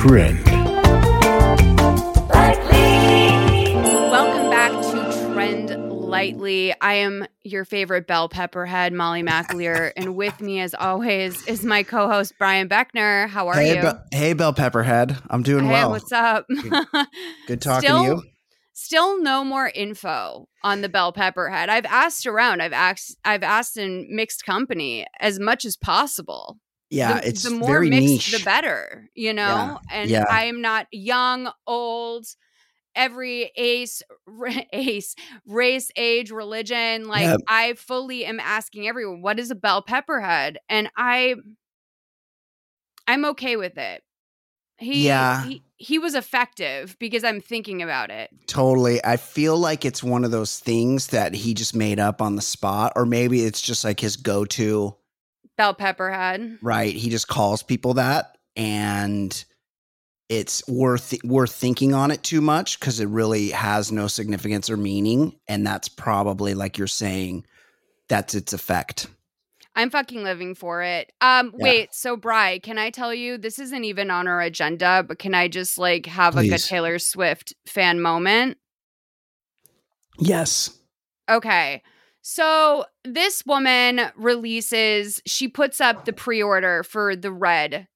Trend. Welcome back to Trend Lightly. I am your favorite bell pepperhead, Molly McAleer, and with me, as always, is my co-host Brian Beckner. How are hey, you? Be- hey, Bell Pepperhead. I'm doing hey, well. what's up? Good talking still, to you. Still no more info on the bell pepperhead. I've asked around. I've asked. I've asked in mixed company as much as possible. Yeah, the, it's the more very mixed, niche. the better. You know, Yeah, and yeah. I'm not young, old. Every ace, r- ace, race, age, religion. Like Yep. I fully am asking everyone, what is a bell pepper head? And I, I'm okay with it. He, Yeah. he, he was effective because I'm thinking about it. Totally. I feel like it's one of those things that he just made up on the spot, or maybe it's just like his go to, Bell pepper head. right? He just calls people that and it's worth worth thinking on it too much because it really has no significance or meaning. And that's probably like you're saying, that's its effect. I'm fucking living for it. Um, Yeah. wait, so Bry, can I tell you this isn't even on our agenda, but can I just like have like a Please. Taylor Swift fan moment? Yes. Okay. So this woman releases, she puts up the pre-order for the red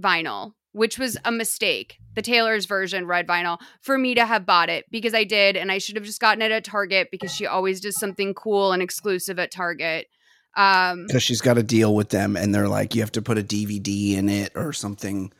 vinyl, which was a mistake. The Taylor's version red vinyl for me to have bought it because I did and I should have just gotten it at Target because she always does something cool and exclusive at Target. Um because she's got to deal with them and they're like you have to put a dvd in it or something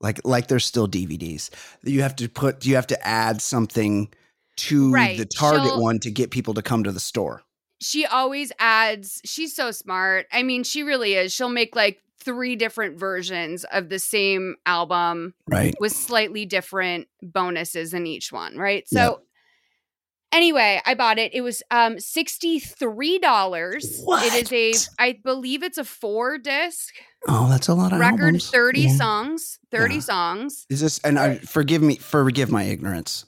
like like there's still dvds you have to put you have to add something to Right, the target she'll- one to get people to come to the store. She always adds she's so smart. I mean she really is. She'll make like three different versions of the same album right. with slightly different bonuses in each one right? So anyway i bought it. It was um $63 It is a I believe it's a four disc. Oh that's a lot of record albums. 30 Yeah. songs 30 Yeah. songs. Is this and I, forgive me forgive my ignorance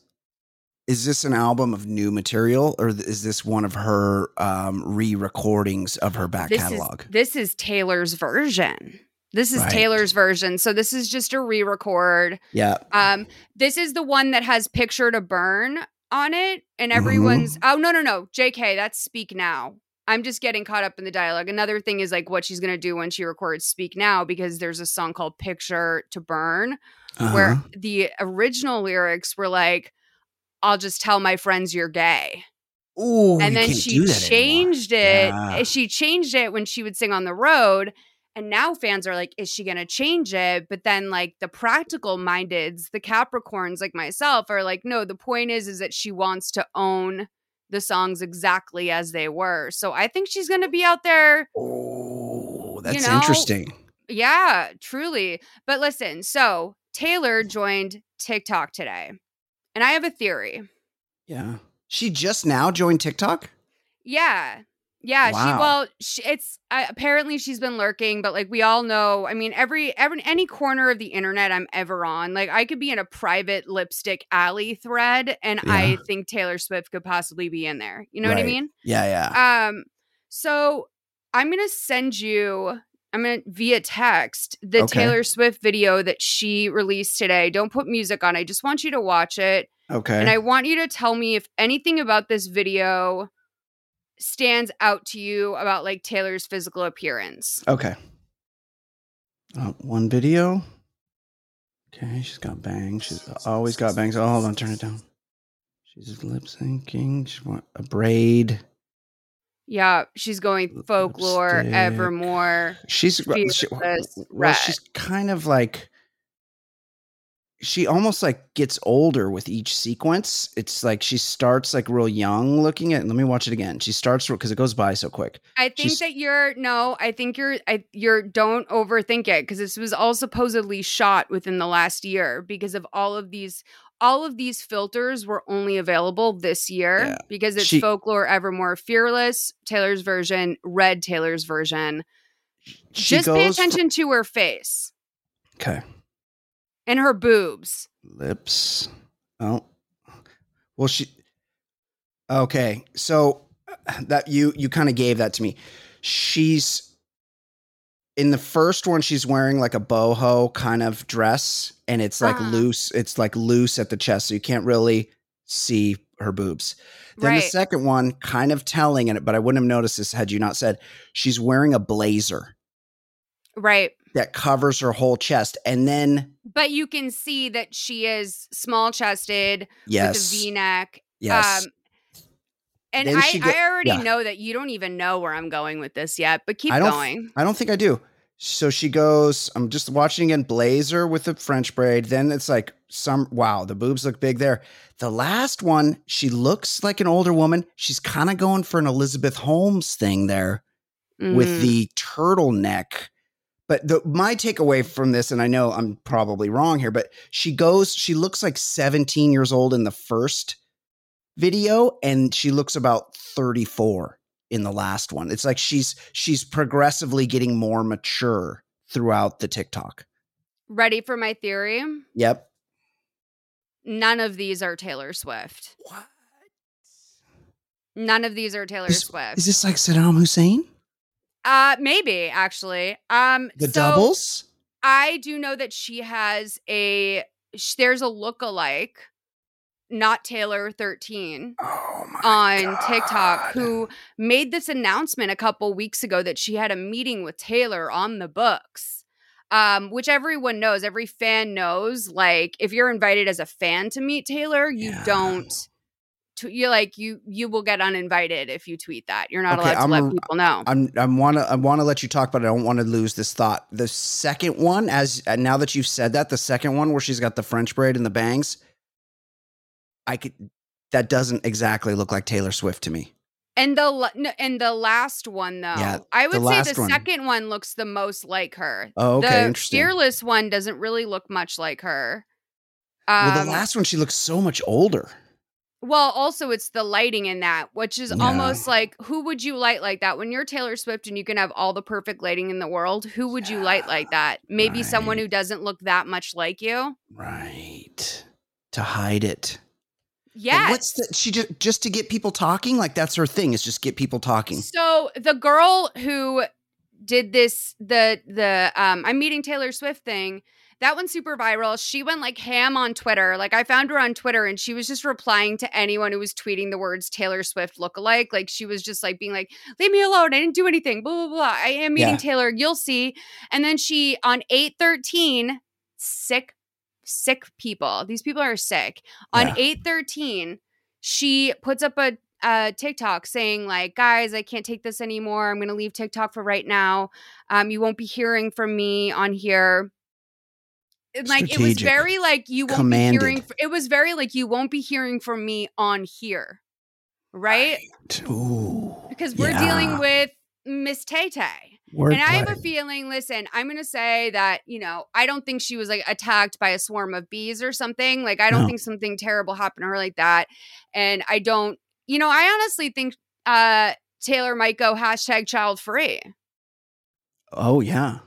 is this an album of new material or is this one of her um re-recordings of her back this catalog is this is taylor's version this is Right. taylor's version so this is just a re-record yeah Um, this is the one that has picture to burn on it, and everyone's oh no no no, J.K. That's Speak Now. I'm just getting caught up in the dialogue. Another thing is like what she's gonna do when she records Speak Now because there's a song called Picture to Burn uh-huh. where the original lyrics were like, I'll just tell my friends you're gay. Ooh, and then she anymore. changed it. Eh, yeah. She changed it when she would sing on the road. And now fans are like, is she going to change it? But then, like, the practical mindeds, the Capricorns like myself, are like, no, the point is, is that she wants to own the songs exactly as they were. So I think she's going to be out there. Oh, that's know, interesting. Yeah, truly. But listen, so Taylor joined TikTok today. And I have a theory. Yeah. She just now joined TikTok? Yeah. Yeah, she Wow. well, she, it's uh, apparently she's been lurking, but like we all know, I mean, every every any corner of the internet I'm ever on, like I could be in a private lipstick alley thread, and I think Taylor Swift could possibly be in there. You know what I mean? Yeah, yeah. Um, so I'm gonna send you. I'm gonna via text the Okay. Taylor Swift video that she released today. Don't put music on. I just want you to watch it. okay. And I want you to tell me if anything about this video stands out to you about like Taylor's physical appearance. okay. Uh, one video. Okay, she's got bangs. She's always got bangs. Oh, hold on, turn it down. She's lip syncing. She want a braid. Yeah, she's going folklore, Lipstick. evermore. She's she, well, she's kind of like she almost like gets older with each sequence. It's like she starts like real young looking at. Let me watch it again. She starts because it goes by so quick. I think She's- that you're no, I think you're I you're don't overthink it because this was all supposedly shot within the last year because of all of these all of these filters were only available this year Yeah. because it's She- folklore evermore fearless taylor's version red taylor's version just pay attention to her face okay, and her boobs lips. Oh, well, she. Okay, so uh, that you you kind of gave that to me. She's in the first one. She's wearing like a boho kind of dress, and it's like Uh-huh. loose. It's like loose at the chest, so you can't really see her boobs. Then the second one, kind of telling in it, but I wouldn't have noticed this had you not said. She's wearing a blazer right that covers her whole chest, and then but you can see that she is small chested yes, with a v-neck yes, Um, and I, go- I already yeah. know that you don't even know where I'm going with this yet, but keep I don't- going. I don't think I do. So she goes, I'm just watching again, blazer with the French braid. Then it's like some wow, the boobs look big there. The last one, she looks like an older woman. She's kind of going for an Elizabeth Holmes thing there with Mm. the turtleneck. But the, my takeaway from this, and I know I'm probably wrong here, but she goes, she looks like 17 years old in the first video, and she looks about 34 in the last one. It's like she's she's progressively getting more mature throughout the TikTok. ready for my theory. Yep. None of these are Taylor Swift. What? None of these are Taylor Is, Swift. is this like Saddam Hussein? uh, maybe actually. Um, The so doubles? I do know that she has a. sh- There's a lookalike, not Taylor thirteen. Oh my on TikTok who made this announcement a couple weeks ago that she had a meeting with Taylor on the books. Um, which everyone knows, every fan knows. Like, if you're invited as a fan to meet Taylor, you Yeah. don't. T- you're like you you will get uninvited if you tweet that. You're not Okay, allowed to I'm let a- people know. I'm I'm want to I want to let you talk, but I don't want to lose this thought. The second one, as uh, now that you've said that, the second one where she's got the French braid and the bangs, I could that doesn't exactly look like Taylor Swift to me. and the and the last one though, Yeah, I would the say the one. second one looks the most like her. Oh, okay, the interesting. fearless one doesn't really look much like her. well, the Um, last one she looks so much older. Well, also it's the lighting in that, which is Yeah. almost like who would you light like that? When you're Taylor Swift and you can have all the perfect lighting in the world, who would you light like that? Maybe someone who doesn't look that much like you. Right. To hide it. Yeah. What's the she just just to get people talking? Like that's her thing, is just get people talking. So the girl who did this, the the um I'm meeting Taylor Swift thing, that one's super viral. She went like ham on Twitter. Like I found her on Twitter and she was just replying to anyone who was tweeting the words Taylor Swift lookalike. Like she was just like being like, leave me alone. I didn't do anything. Blah blah blah. I am meeting Yeah. Taylor. You'll see. And then she on 813, sick sick people. These people are sick. On Yeah. 813, she puts up a uh TikTok saying like, guys, I can't take this anymore. I'm gonna leave TikTok for right now. Um, you won't be hearing from me on here. And, Like it was very like you won't Commanded. be hearing. It was very like you won't be hearing from me on here, right? Ooh, Because we're yeah. dealing with Miss Tay Tay. Wordplay. And I have a feeling, listen, I'm going to say that, you know, I don't think she was like attacked by a swarm of bees or something. Like, I don't No. think something terrible happened to her like that. And I don't, you know, I honestly think uh Taylor might go hashtag child free Oh yeah,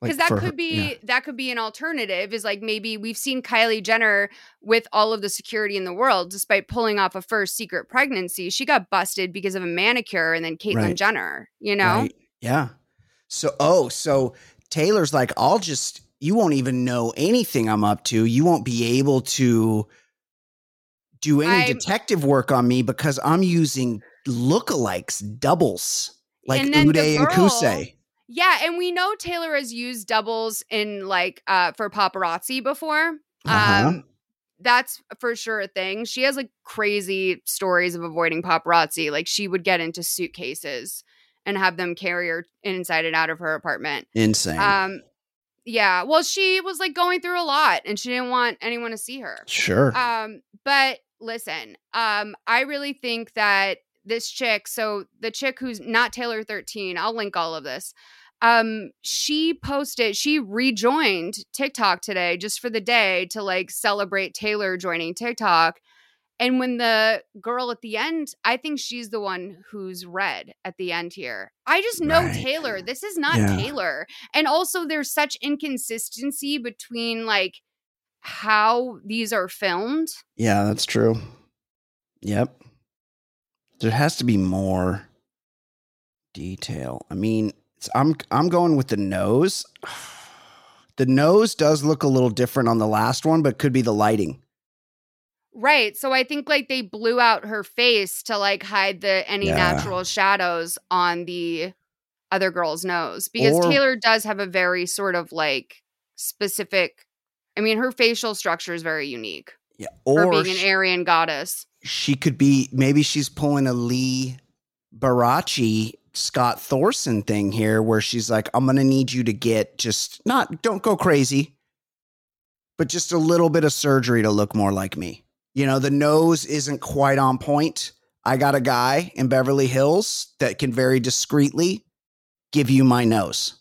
because Like, that could her- be yeah. that could be an alternative is like maybe we've seen kylie jenner with all of the security in the world despite pulling off a first secret pregnancy she got busted because of a manicure and then caitlyn Right. jenner you know Right. Yeah. So, oh, so Taylor's like, I'll just, you won't even know anything I'm up to. You won't be able to do any I'm- detective work on me because I'm using lookalikes, doubles, like And the Uday and girl- Qusay. Yeah, and we know Taylor has used doubles in like uh for paparazzi before. Uh-huh. Um that's for sure a thing. She has like crazy stories of avoiding paparazzi. Like she would get into suitcases and have them carry her inside and out of her apartment. Insane. Um yeah, well she was like going through a lot and she didn't want anyone to see her. sure. Um, but listen, um, I really think that this chick, so the chick who's not Taylor 13, I'll link all of this. Um, she posted, she rejoined TikTok today just for the day to like celebrate Taylor joining TikTok. And when the girl at the end, I think she's the one who's red at the end here. I just know Right. Taylor. This is not Yeah. Taylor. And also, there's such inconsistency between like how these are filmed. yeah, that's true. Yep. There has to be more detail. I mean, it's, I'm I'm going with the nose. The nose does look a little different on the last one, but could be the lighting. Right. So I think like they blew out her face to like hide the any Yeah. natural shadows on the other girl's nose because Or- Taylor does have a very sort of like specific I mean her facial structure is very unique Yeah. Or being an sh- Aryan goddess. she could be maybe she's pulling a Lee Barachi Scott Thorson thing here where she's like, I'm gonna need you to get just not don't go crazy, but just a little bit of surgery to look more like me. You know, the nose isn't quite on point. I got a guy in Beverly Hills that can very discreetly give you my nose.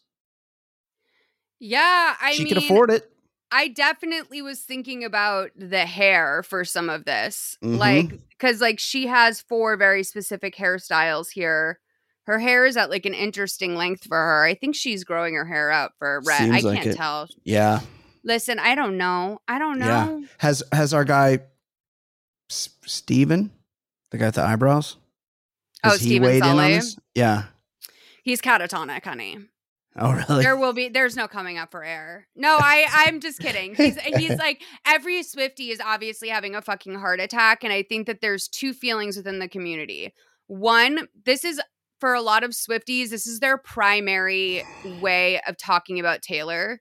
Yeah, I she mean can afford it. I definitely was thinking about the hair for some of this. Mhm. Like cuz like she has four very specific hairstyles here. Her hair is at like an interesting length for her. I think she's growing her hair out for red. I like can't it. tell. Yeah. Listen, I don't know. I don't know. Yeah. know. Has has our guy S- Steven, the guy with the eyebrows? Oh, Has he Steven weighed in on Sully? this? Yeah. He's catatonic, honey. Oh, really? There will be there's no coming up for air. No, I I'm just kidding. He's he's like every Swifty is obviously having a fucking heart attack and I think that there's two feelings within the community. One, this is for a lot of Swifties, this is their primary way of talking about Taylor.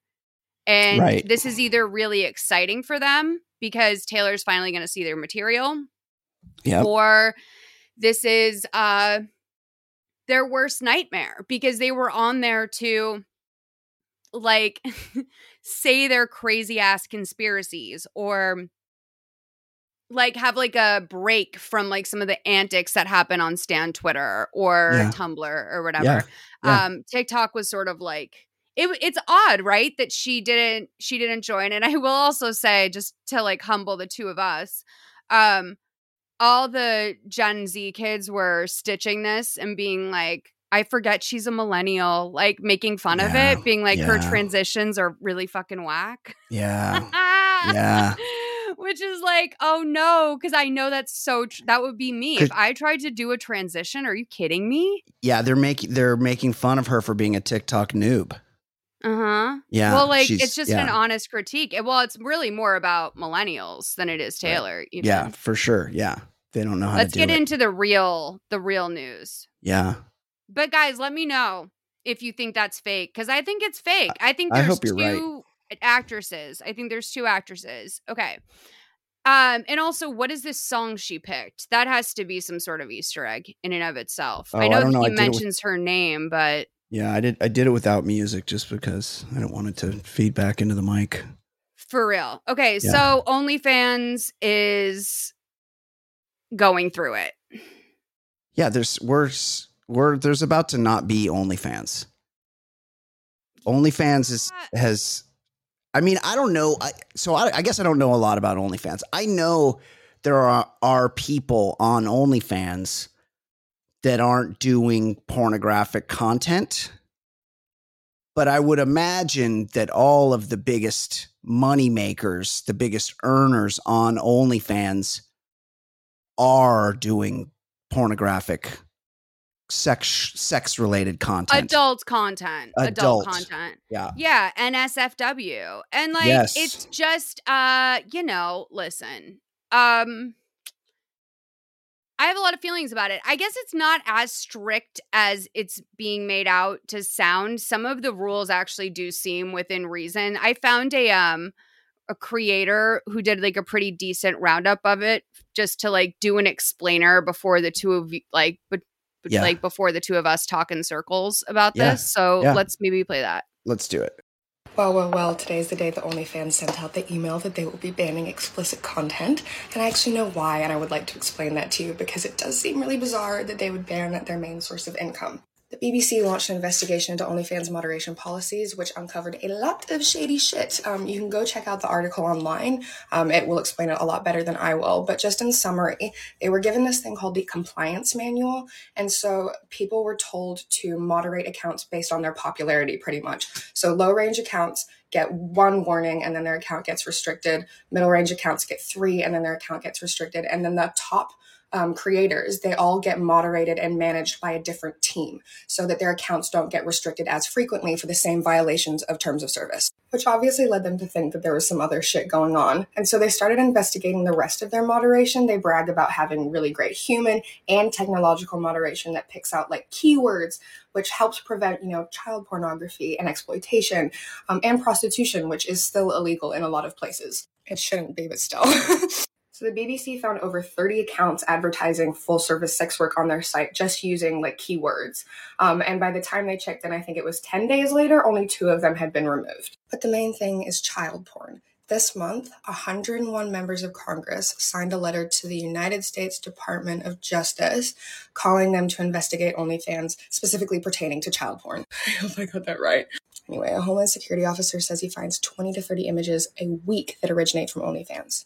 And Right. this is either really exciting for them because Taylor's finally going to see their material Yep. or this is uh their worst nightmare because they were on there to like say their crazy ass conspiracies or like have like a break from like some of the antics that happen on Stan Twitter or Yeah. Tumblr or whatever. Yeah. Yeah. Um TikTok was sort of like it, it's odd, right? That she didn't she didn't join. And I will also say, just to like humble the two of us, um, all the Gen Z kids were stitching this and being like, I forget she's a millennial, like making fun of it, being like her transitions are really fucking whack. Yeah. Yeah. Which is like, oh no, because I know that's so. Tr- that would be me if I tried to do a transition. Are you kidding me? Yeah, they're making they're making fun of her for being a TikTok noob. Uh huh. Yeah. well, like it's just yeah. an honest critique. It- Well, it's really more about millennials than it is Taylor. even. Yeah, for sure. Yeah. They don't know how Let's to do get it. into the real, the real news. yeah. But guys, let me know if you think that's fake because I think it's fake. I think I there's hope you're right. two actresses. I think there's two actresses. Okay. Um, and also, what is this song she picked? That has to be some sort of Easter egg in and of itself. Oh, I I know. I he did it with- mentions her name, but Yeah, I did. I did it without music just because I don't want it to feed back into the mic. for real. Okay, Yeah. so OnlyFans is going through it. Yeah, there's we're we're there's about to not be OnlyFans. OnlyFans is has. I mean, I don't know. I, so I, I guess I don't know a lot about OnlyFans. I know there are are people on OnlyFans that aren't doing pornographic content, but I would imagine that all of the biggest money makers, the biggest earners on OnlyFans, are doing pornographic sex sex related content. Adult content. Adult. Adult, content. Yeah. Yeah, NSFW. And like Yes. it's just uh, you know, listen. Um I have a lot of feelings about it. I guess it's not as strict as it's being made out to sound. Some of the rules actually do seem within reason. I found a um a creator who did like a pretty decent roundup of it just to like do an explainer before the two of you like but but, Yeah. like before the two of us talk in circles about Yeah. this. So Yeah. let's maybe play that. Let's do it. Well, well, well, today is the day that OnlyFans sent out the email that they will be banning explicit content. And I actually know why, and I would like to explain that to you because it does seem really bizarre that they would ban their main source of income. The BBC launched an investigation into OnlyFans moderation policies, which uncovered a lot of shady shit. Um, you can go check out the article online. Um, it will explain it a lot better than I will. But just in summary, they were given this thing called the compliance manual. And so people were told to moderate accounts based on their popularity, pretty much. So low range accounts get one warning and then their account gets restricted. Middle range accounts get three and then their account gets restricted. And then the top um, creators, they all get moderated and managed by a different team so that their accounts don't get restricted as frequently for the same violations of terms of service, which obviously led them to think that there was some other shit going on. And so they started investigating the rest of their moderation. They brag about having really great human and technological moderation that picks out like keywords, which helps prevent, you know, child pornography and exploitation um, and prostitution, which is still illegal in a lot of places. It shouldn't be, but still. So the BBC found over 30 accounts advertising full service sex work on their site just using like keywords. Um, and by the time they checked in, I think it was 10 days later, only two of them had been removed. But the main thing is child porn. This month, 101 members of Congress signed a letter to the United States Department of Justice calling them to investigate OnlyFans, specifically pertaining to child porn. I hope I got that right. Anyway, a Homeland Security officer says he finds 20 to 30 images a week that originate from OnlyFans.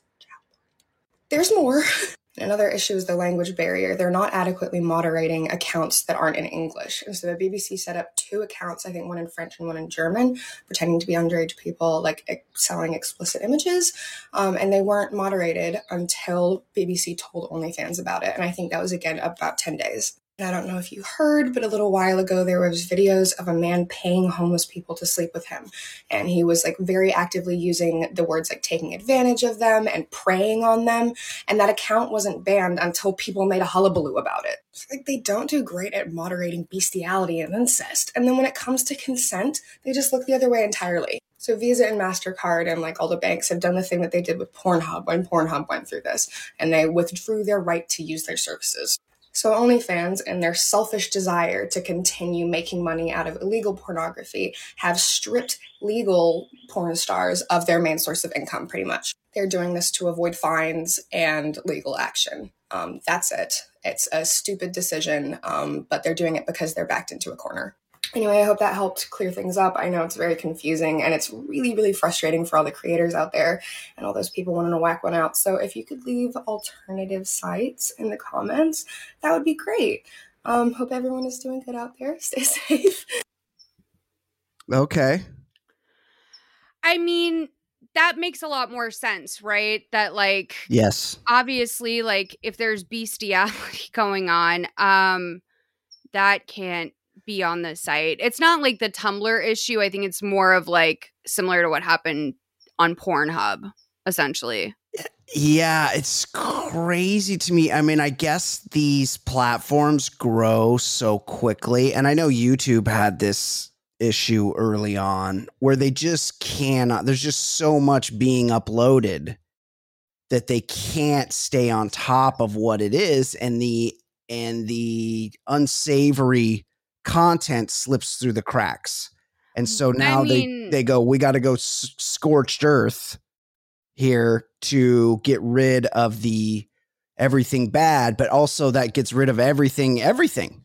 There's more. Another issue is the language barrier. They're not adequately moderating accounts that aren't in English. And so the BBC set up two accounts, I think one in French and one in German, pretending to be underage people, like selling explicit images. Um, and they weren't moderated until BBC told OnlyFans about it. And I think that was, again, about 10 days. I don't know if you heard, but a little while ago there was videos of a man paying homeless people to sleep with him. And he was like very actively using the words like taking advantage of them and preying on them. And that account wasn't banned until people made a hullabaloo about it. It's like they don't do great at moderating bestiality and incest. And then when it comes to consent, they just look the other way entirely. So Visa and MasterCard and like all the banks have done the thing that they did with Pornhub when Pornhub went through this, and they withdrew their right to use their services. So OnlyFans and their selfish desire to continue making money out of illegal pornography have stripped legal porn stars of their main source of income pretty much. They're doing this to avoid fines and legal action. Um, that's it. It's a stupid decision, um, but they're doing it because they're backed into a corner. Anyway, I hope that helped clear things up. I know it's very confusing and it's really, really frustrating for all the creators out there and all those people wanting to whack one out. So if you could leave alternative sites in the comments, that would be great. Um, hope everyone is doing good out there. Stay safe. Okay. I mean, that makes a lot more sense, right? That like Yes. obviously like if there's bestiality going on, um that can't be on the site. It's not like the Tumblr issue. I think it's more of like similar to what happened on Pornhub, essentially. Yeah, it's crazy to me. I mean, I guess these platforms grow so quickly, and I know YouTube had this issue early on where they just cannot there's just so much being uploaded that they can't stay on top of what it is and the and the unsavory content slips through the cracks and so now mean- they they go we got to go s- scorched earth here to get rid of the everything bad but also that gets rid of everything everything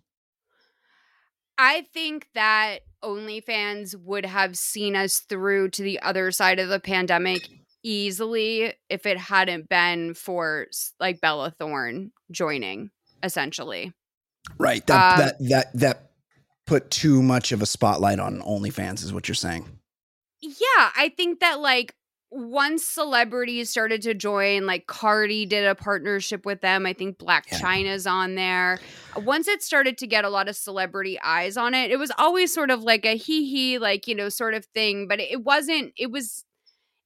I think that OnlyFans would have seen us through to the other side of the pandemic easily if it hadn't been for like Bella Thorne joining, essentially. right that Um, that that that put too much of a spotlight on OnlyFans is what you're saying Yeah, I think that like once celebrities started to join, like Cardi did a partnership with them. I think Black Yeah. China's on there. Once it started to get a lot of celebrity eyes on it, it was always sort of like a hee hee, like, you know, sort of thing. But it wasn't, it was,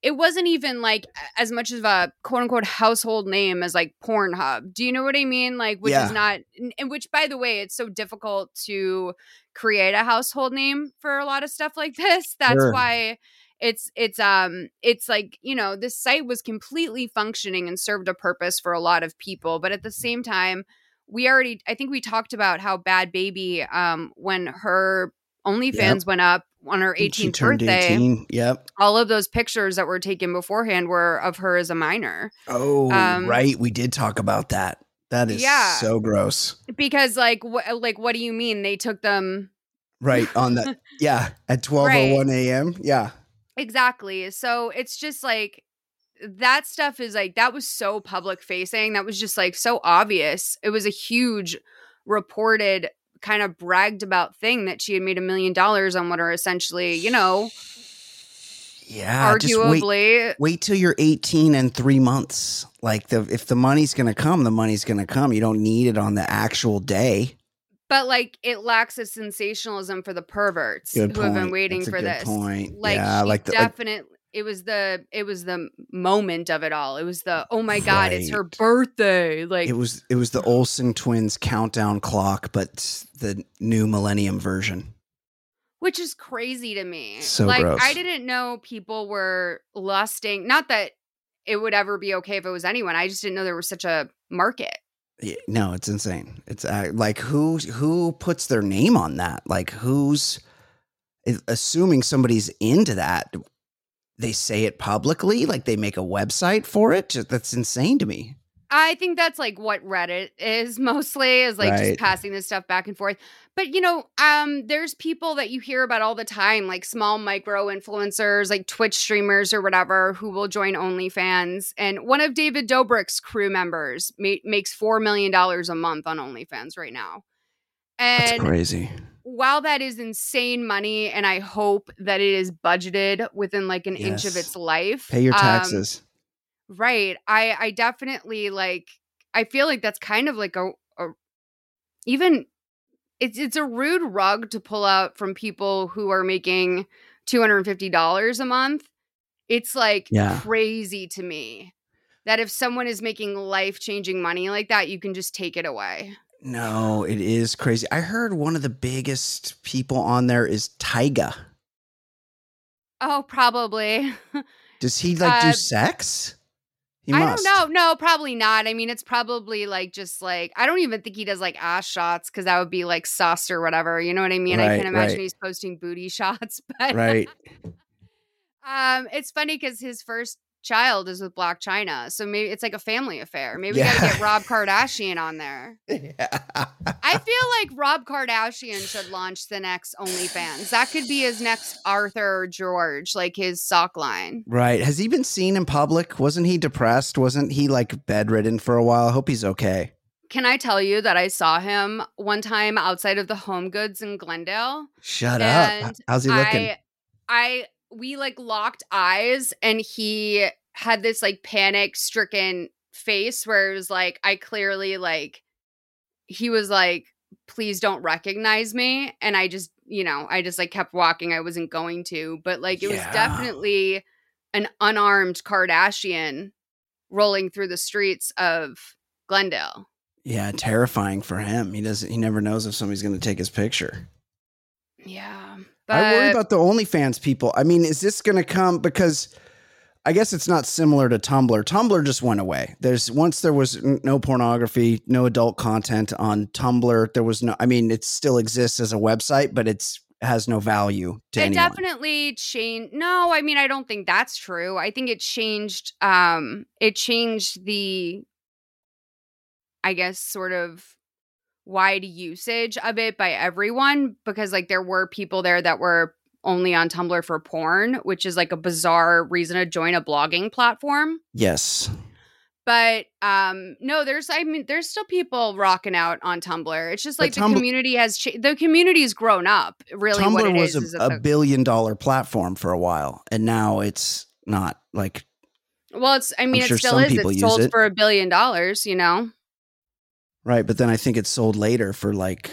it wasn't even like as much of a quote unquote household name as like Pornhub. Do you know what I mean? Like, which Yeah. is not, and which by the way, it's so difficult to create a household name for a lot of stuff like this. That's Sure. why it's it's um it's like you know this site was completely functioning and served a purpose for a lot of people but at the same time we already i think we talked about how Bhad Bhabie um when her OnlyFans went up on her 18th She birthday 18. Yep. all of those pictures that were taken beforehand were of her as a minor Oh, Um, right. We did talk about that. That is Yeah. so gross. because like wh- like what do you mean they took them Right on the yeah at twelve oh one a.m. Yeah, Exactly. So it's just like that stuff is like that was so public facing. That was just like so obvious. It was a huge reported kind of bragged about thing that she had made a million dollars on what are essentially, you know, yeah. Just wait, arguably wait till you're eighteen and three months. Like the if the money's gonna come, the money's gonna come. You don't need it on the actual day. but like it lacks a sensationalism for the perverts who have been waiting That's for this. point. Like Yeah, like the- like- definitely it was the it was the moment of it all. It was the oh my god, it's her birthday. Like It was it was the Olsen twins countdown clock, but the new millennium version. which is crazy to me. So like gross. I didn't know people were lusting. Not that it would ever be okay if it was anyone. I just didn't know there was such a market. Yeah, no, it's insane. It's uh, like who who puts their name on that? Like who's assuming somebody's into that? They say it publicly, like they make a website for it. That's insane to me. I think that's like what Reddit is mostly is like Right. just passing this stuff back and forth. But you know, um, there's people that you hear about all the time, like small micro influencers, like Twitch streamers or whatever, who will join OnlyFans. And one of David Dobrik's crew members ma- makes four million dollars a month on OnlyFans right now. That's crazy. while that is insane money, and I hope that it is budgeted within like an inch of its life, Pay your um, taxes. Right. I I definitely like. I feel like that's kind of like a, a even it's it's a rude rug to pull out from people who are making two hundred and fifty dollars a month. It's like Yeah. crazy to me that if someone is making life changing money like that, you can just take it away. no, it is crazy. I heard one of the biggest people on there is Tyga. Oh, probably. Does he like Uh, do sex? He I must. don't know. No, probably not. I mean, it's probably like just like I don't even think he does like ass shots because that would be like sus or whatever. You know what I mean? I Right, can imagine right. he's posting booty shots, but Right. um, it's funny because his first child is with Blac Chyna, so maybe it's like a family affair. Maybe we got to get Rob Kardashian on there. Yeah. I feel like Rob Kardashian should launch the next OnlyFans. That could be his next Arthur or George, like his sock line. right. Has he been seen in public? Wasn't he depressed? Wasn't he like bedridden for a while? I hope he's okay. Can I tell you that I saw him one time outside of the Home Goods in Glendale? Shut up. How's he looking? I, I, we like locked eyes, and he had this like panic stricken face where it was like, I clearly like, he was like, please don't recognize me. And I just, you know, I just like kept walking. I wasn't going to, but like, it Yeah. was definitely an unarmed Kardashian rolling through the streets of Glendale. yeah, terrifying for him. He doesn't. He never knows if somebody's going to take his picture. Yeah. But I worry about the OnlyFans people. I mean, is this going to come because I guess it's not similar to Tumblr. Tumblr just went away. There's once there was no pornography, no adult content on Tumblr. There was no. I mean, it still exists as a website, but it's has no value to it anyone. definitely changed. No, I mean, I don't think that's true. I think it changed. Um, it changed the, I guess, sort of wide usage of it by everyone because like there were people there that were only on Tumblr for porn, which is like a bizarre reason to join a blogging platform. yes. But um no, there's I mean there's still people rocking out on Tumblr. It's just But like the Tumblr- community has cha- the community's grown up. Really, what Tumblr it was is, is a, that a billion dollar platform for a while, and now it's not. Like, Well, it's. I mean, sure it still is. It's sold it. for a billion dollars. You know. Right? But then I think it's sold later for like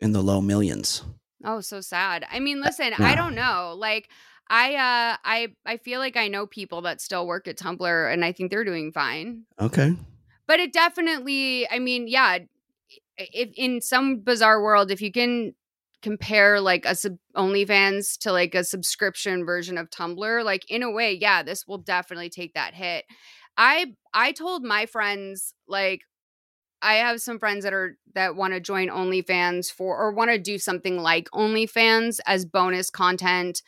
in the low millions. Oh, so sad. I mean, listen, Yeah. I don't know. Like, I, uh, I, I feel like I know people that still work at Tumblr, and I think they're doing fine. Okay. But it definitely. I mean, yeah. If in some bizarre world, if you can compare like a sub- OnlyFans to like a subscription version of Tumblr, like in a way, yeah, this will definitely take that hit. I I told my friends like I have some friends that are that want to join OnlyFans for or want to do something like OnlyFans as bonus content.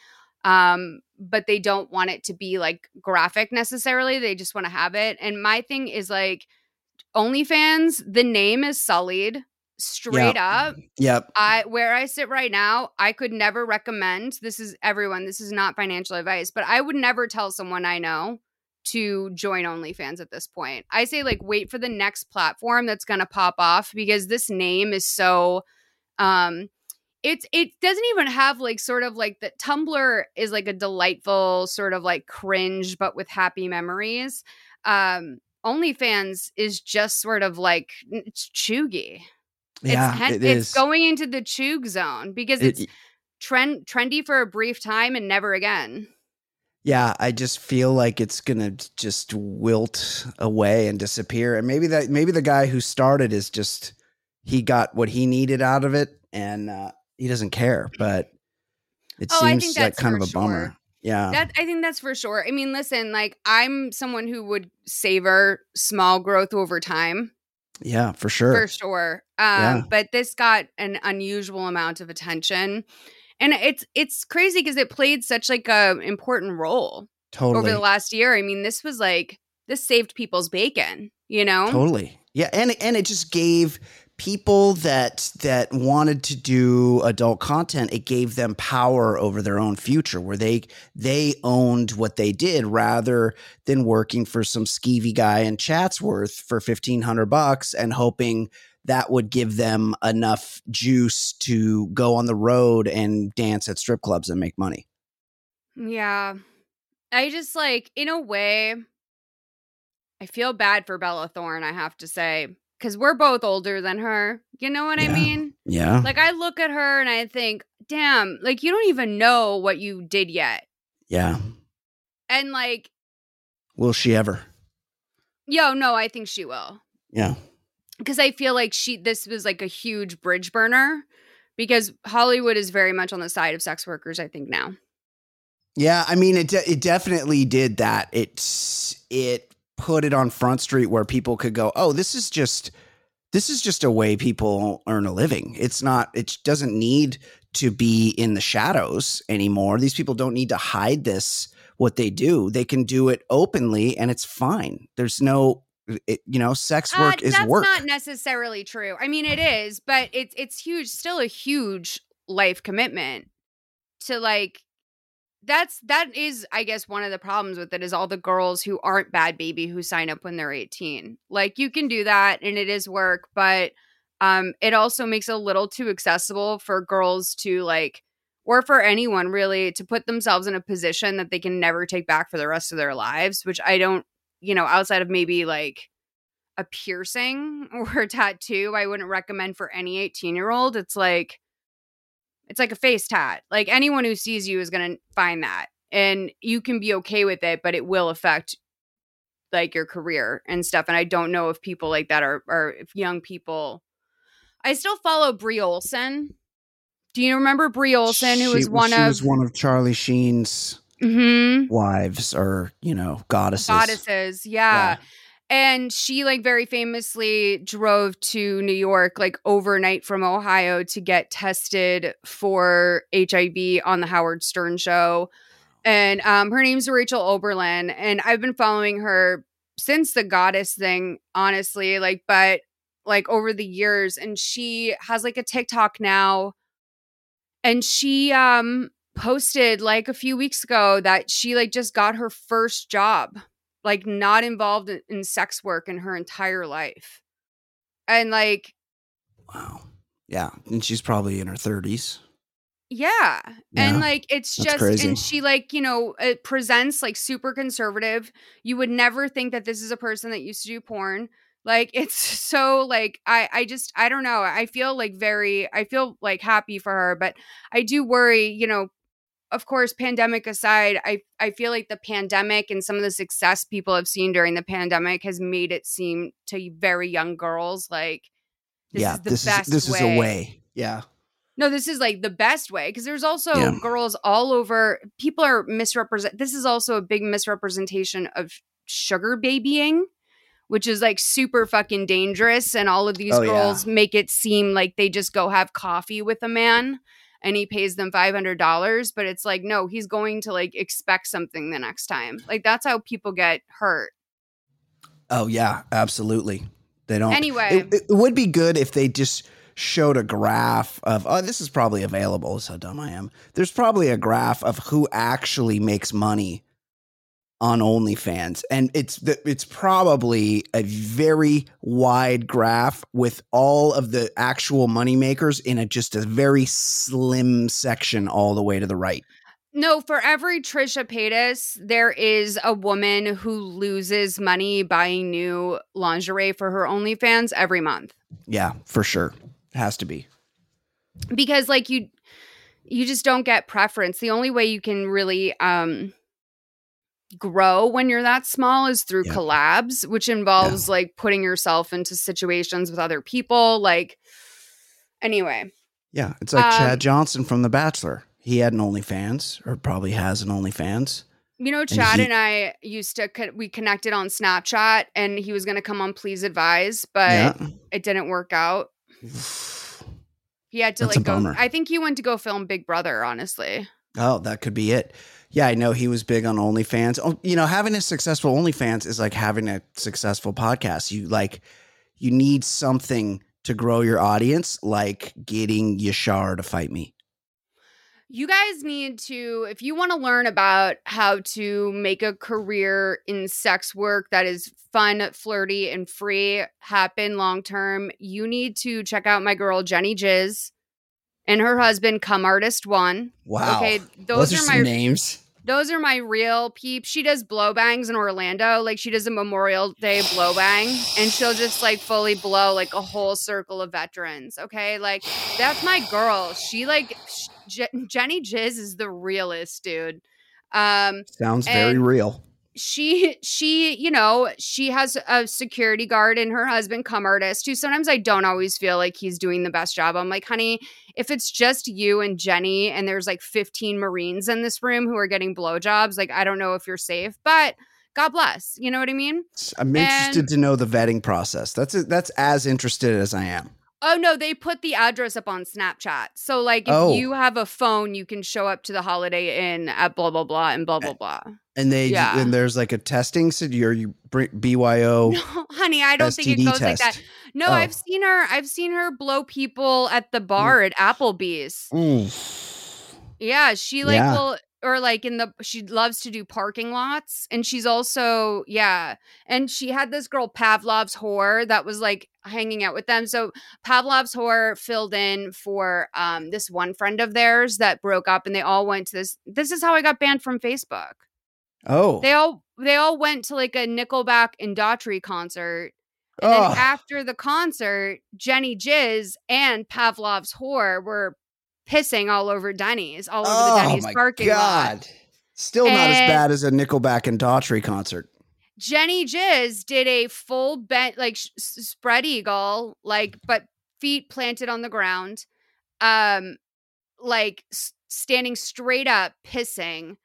Um, but they don't want it to be like graphic necessarily. They just want to have it. And my thing is like OnlyFans, the name is sullied straight up. Yep. I where I sit right now, I could never recommend this is everyone, this is not financial advice, but I would never tell someone I know to join OnlyFans at this point. I say like wait for the next platform that's going to pop off because this name is so um it's it doesn't even have like sort of like the Tumblr is like a delightful sort of like cringe but with happy memories. Um OnlyFans is just sort of like it's chuggy. Yeah, it's, it it's is. going into the chug zone because It- it's trend trendy for a brief time and never again. Yeah, I just feel like it's gonna just wilt away and disappear. And maybe that maybe the guy who started is just he got what he needed out of it and uh, he doesn't care. But it Oh, seems like kind of a bummer. Yeah. That I think that's for sure. I mean, listen, like I'm someone who would savor small growth over time yeah, for sure. for sure. Um, Yeah. but this got an unusual amount of attention. And it's it's crazy because it played such like a important role Totally. over the last year. I mean, this was like this saved people's bacon, you know? Totally. Yeah, and and it just gave people that that wanted to do adult content it gave them power over their own future where they they owned what they did rather than working for some skeevy guy in Chatsworth for 1500 bucks and hoping that would give them enough juice to go on the road and dance at strip clubs and make money. Yeah. I just like, in a way, I feel bad for Bella Thorne, I have to say, because we're both older than her. You know what I mean? Yeah. Like, I look at her and I think, damn, like, you don't even know what you did yet. yeah. And like, Will she ever? yo, no, I think she will. Yeah. Because I feel like she, this was like a huge bridge burner because Hollywood is very much on the side of sex workers, I think, now. Yeah, I mean it. De- it definitely did that. It's it put it on Front Street where people could go, "Oh, this is just this is just a way people earn a living. It's not. It doesn't need to be in the shadows anymore. These people don't need to hide this. What they do, they can do it openly, and it's fine. There's no, it, you know, sex work Uh, is work. that's not necessarily true. I mean, it is, but it's it's huge. Still a huge life commitment to like. That's that is, I guess, one of the problems with it is all the girls who aren't Bhad Bhabie who sign up when they're eighteen. Like you can do that, and it is work, but um, it also makes it a little too accessible for girls to like, or for anyone really, to put themselves in a position that they can never take back for the rest of their lives. Which I don't, you know, outside of maybe like a piercing or a tattoo i wouldn't recommend for any 18 year old it's like it's like a face tat. Like anyone who sees you is going to find that and you can be okay with it but it will affect like your career and stuff and i don't know if people like that are or if young people i still follow bree olson. Do you remember Bree Olson, who She- was one she of was one of Charlie Sheen's Mhm. wives or, you know, goddesses. goddesses? Yeah. And she like very famously drove to New York like overnight from Ohio to get tested for HIV on the Howard Stern show. And um, her name's Rachel Oberlin. And I've been following her since the goddess thing, honestly. Like, but like over the years. And she has like a TikTok now. And she um posted like a few weeks ago that she like just got her first job like not involved in, in sex work in her entire life. And like, Wow. Yeah. And she's probably in her 30s. yeah. Yeah, And like it's just crazy. and she like, you know, it presents like super conservative. You would never think that this is a person that used to do porn. Like it's so like I I just I don't know. I feel like very I feel like happy for her, but I do worry, you know, of course, pandemic aside, I I feel like the pandemic and some of the success people have seen during the pandemic has made it seem to very young girls like this yeah. is the this best is this is a way. Yeah. No, this is like the best way because there's also Yeah. girls all over. People are misrepresent. This is also a big misrepresentation of sugar babying, which is like super fucking dangerous. And all of these Oh, yeah. girls make it seem like they just go have coffee with a man and he pays them $500. But it's like, no, he's going to like expect something the next time. Like that's how people get hurt. Oh yeah, absolutely. They don't. Anyway. it, it would be good if they just showed a graph of. Oh, this is probably available. Is how dumb I am. There's probably a graph of who actually makes money on OnlyFans, and it's the, it's probably a very wide graph with all of the actual money makers in a just a very slim section all the way to the right. No, for every Trisha Paytas, there is a woman who loses money buying new lingerie for her OnlyFans every month. Yeah, for sure, it has to be. Because like you you just don't get preference. The only way you can really um grow when you're that small is through Yeah. collabs, which involves like putting yourself into situations with other people like anyway. Yeah, it's like Um, Chad Johnson from The Bachelor. He had an OnlyFans, or probably has an OnlyFans. You know, Chad he- and I used to co- we connected on Snapchat, and he was going to come on Please Advise, but it didn't work out. He had to That's like go. bummer. I think he went to go film Big Brother. Honestly, Oh, that could be it. Yeah, I know he was big on OnlyFans. Oh, you know, having a successful OnlyFans is like having a successful podcast. You like, you need something to grow your audience, like getting Yashar to fight me. you guys need to if you want to learn about how to make a career in sex work that is fun, flirty, and free happen long term. You need to check out my girl Jenny Jizz and her husband, Come Artist One. Wow. Okay, those, are, my names. Those are my real peeps. She does blow bangs in Orlando. Like she does a Memorial Day blow bang and she'll just like fully blow like a whole circle of veterans. Okay. Like that's my girl. She like sh- Je- Jenny Jizz is the realest dude. Um, Sounds very real. She she you know she has a security guard and her husband come artist who sometimes i don't always feel like he's doing the best job i'm like honey if it's just you and jenny and there's like 15 marines in this room who are getting blowjobs like i don't know if you're safe but god bless you know what i mean I'm interested and- to know the vetting process. That's that's as interested as I am. Oh no they put the address up on snapchat so like if Oh. you have a phone you can show up to the holiday inn at blah blah blah and blah blah blah And they Yeah. and there's like a testing. So you're you bring BYO. no honey i don't think it STD goes like that. No, Oh. I've seen her. I've seen her blow people at the mm. bar at Applebee's. Ooh. Yeah, she like Yeah. will or like in the she loves to do parking lots and she's also yeah. And she had this girl Pavlov's whore that was like hanging out with them. So Pavlov's whore filled in for um this one friend of theirs that broke up and they all went to this this is how I got banned from Facebook. Oh. They all they all went to like a Nickelback and Daughtry concert and Ugh. then after the concert, Jenny Jizz and Pavlov's whore were pissing all over Denny's, all over the oh Denny's my parking lot. god. Still not as bad as a Nickelback and Daughtry concert. Jenny Jizz did a full bent, like sh- spread eagle, like but feet planted on the ground, um, like s- standing straight up, pissing,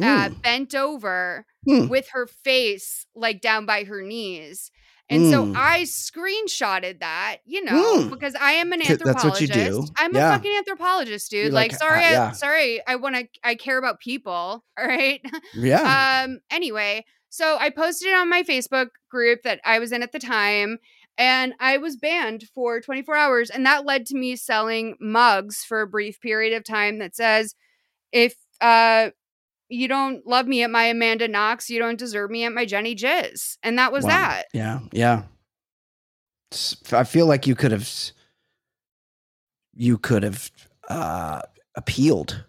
uh, Mm. bent over Hmm. with her face like down by her knees. And so Mm. I screenshotted that, you know, Mm. because I am an 'Cause that's what you anthropologist. do. I'm Yeah. a fucking anthropologist, dude. Like, like, sorry, uh, I, sorry, I want to, I care about people. All right. yeah. Um. Anyway, so I posted it on my Facebook group that I was in at the time, and I was banned for 24 hours, and that led to me selling mugs for a brief period of time that says, "If uh you don't love me at my Amanda Knox, you don't deserve me at my Jenny Jizz," and that was Wow. that. Yeah, yeah. I feel like you could have, you could have uh, appealed.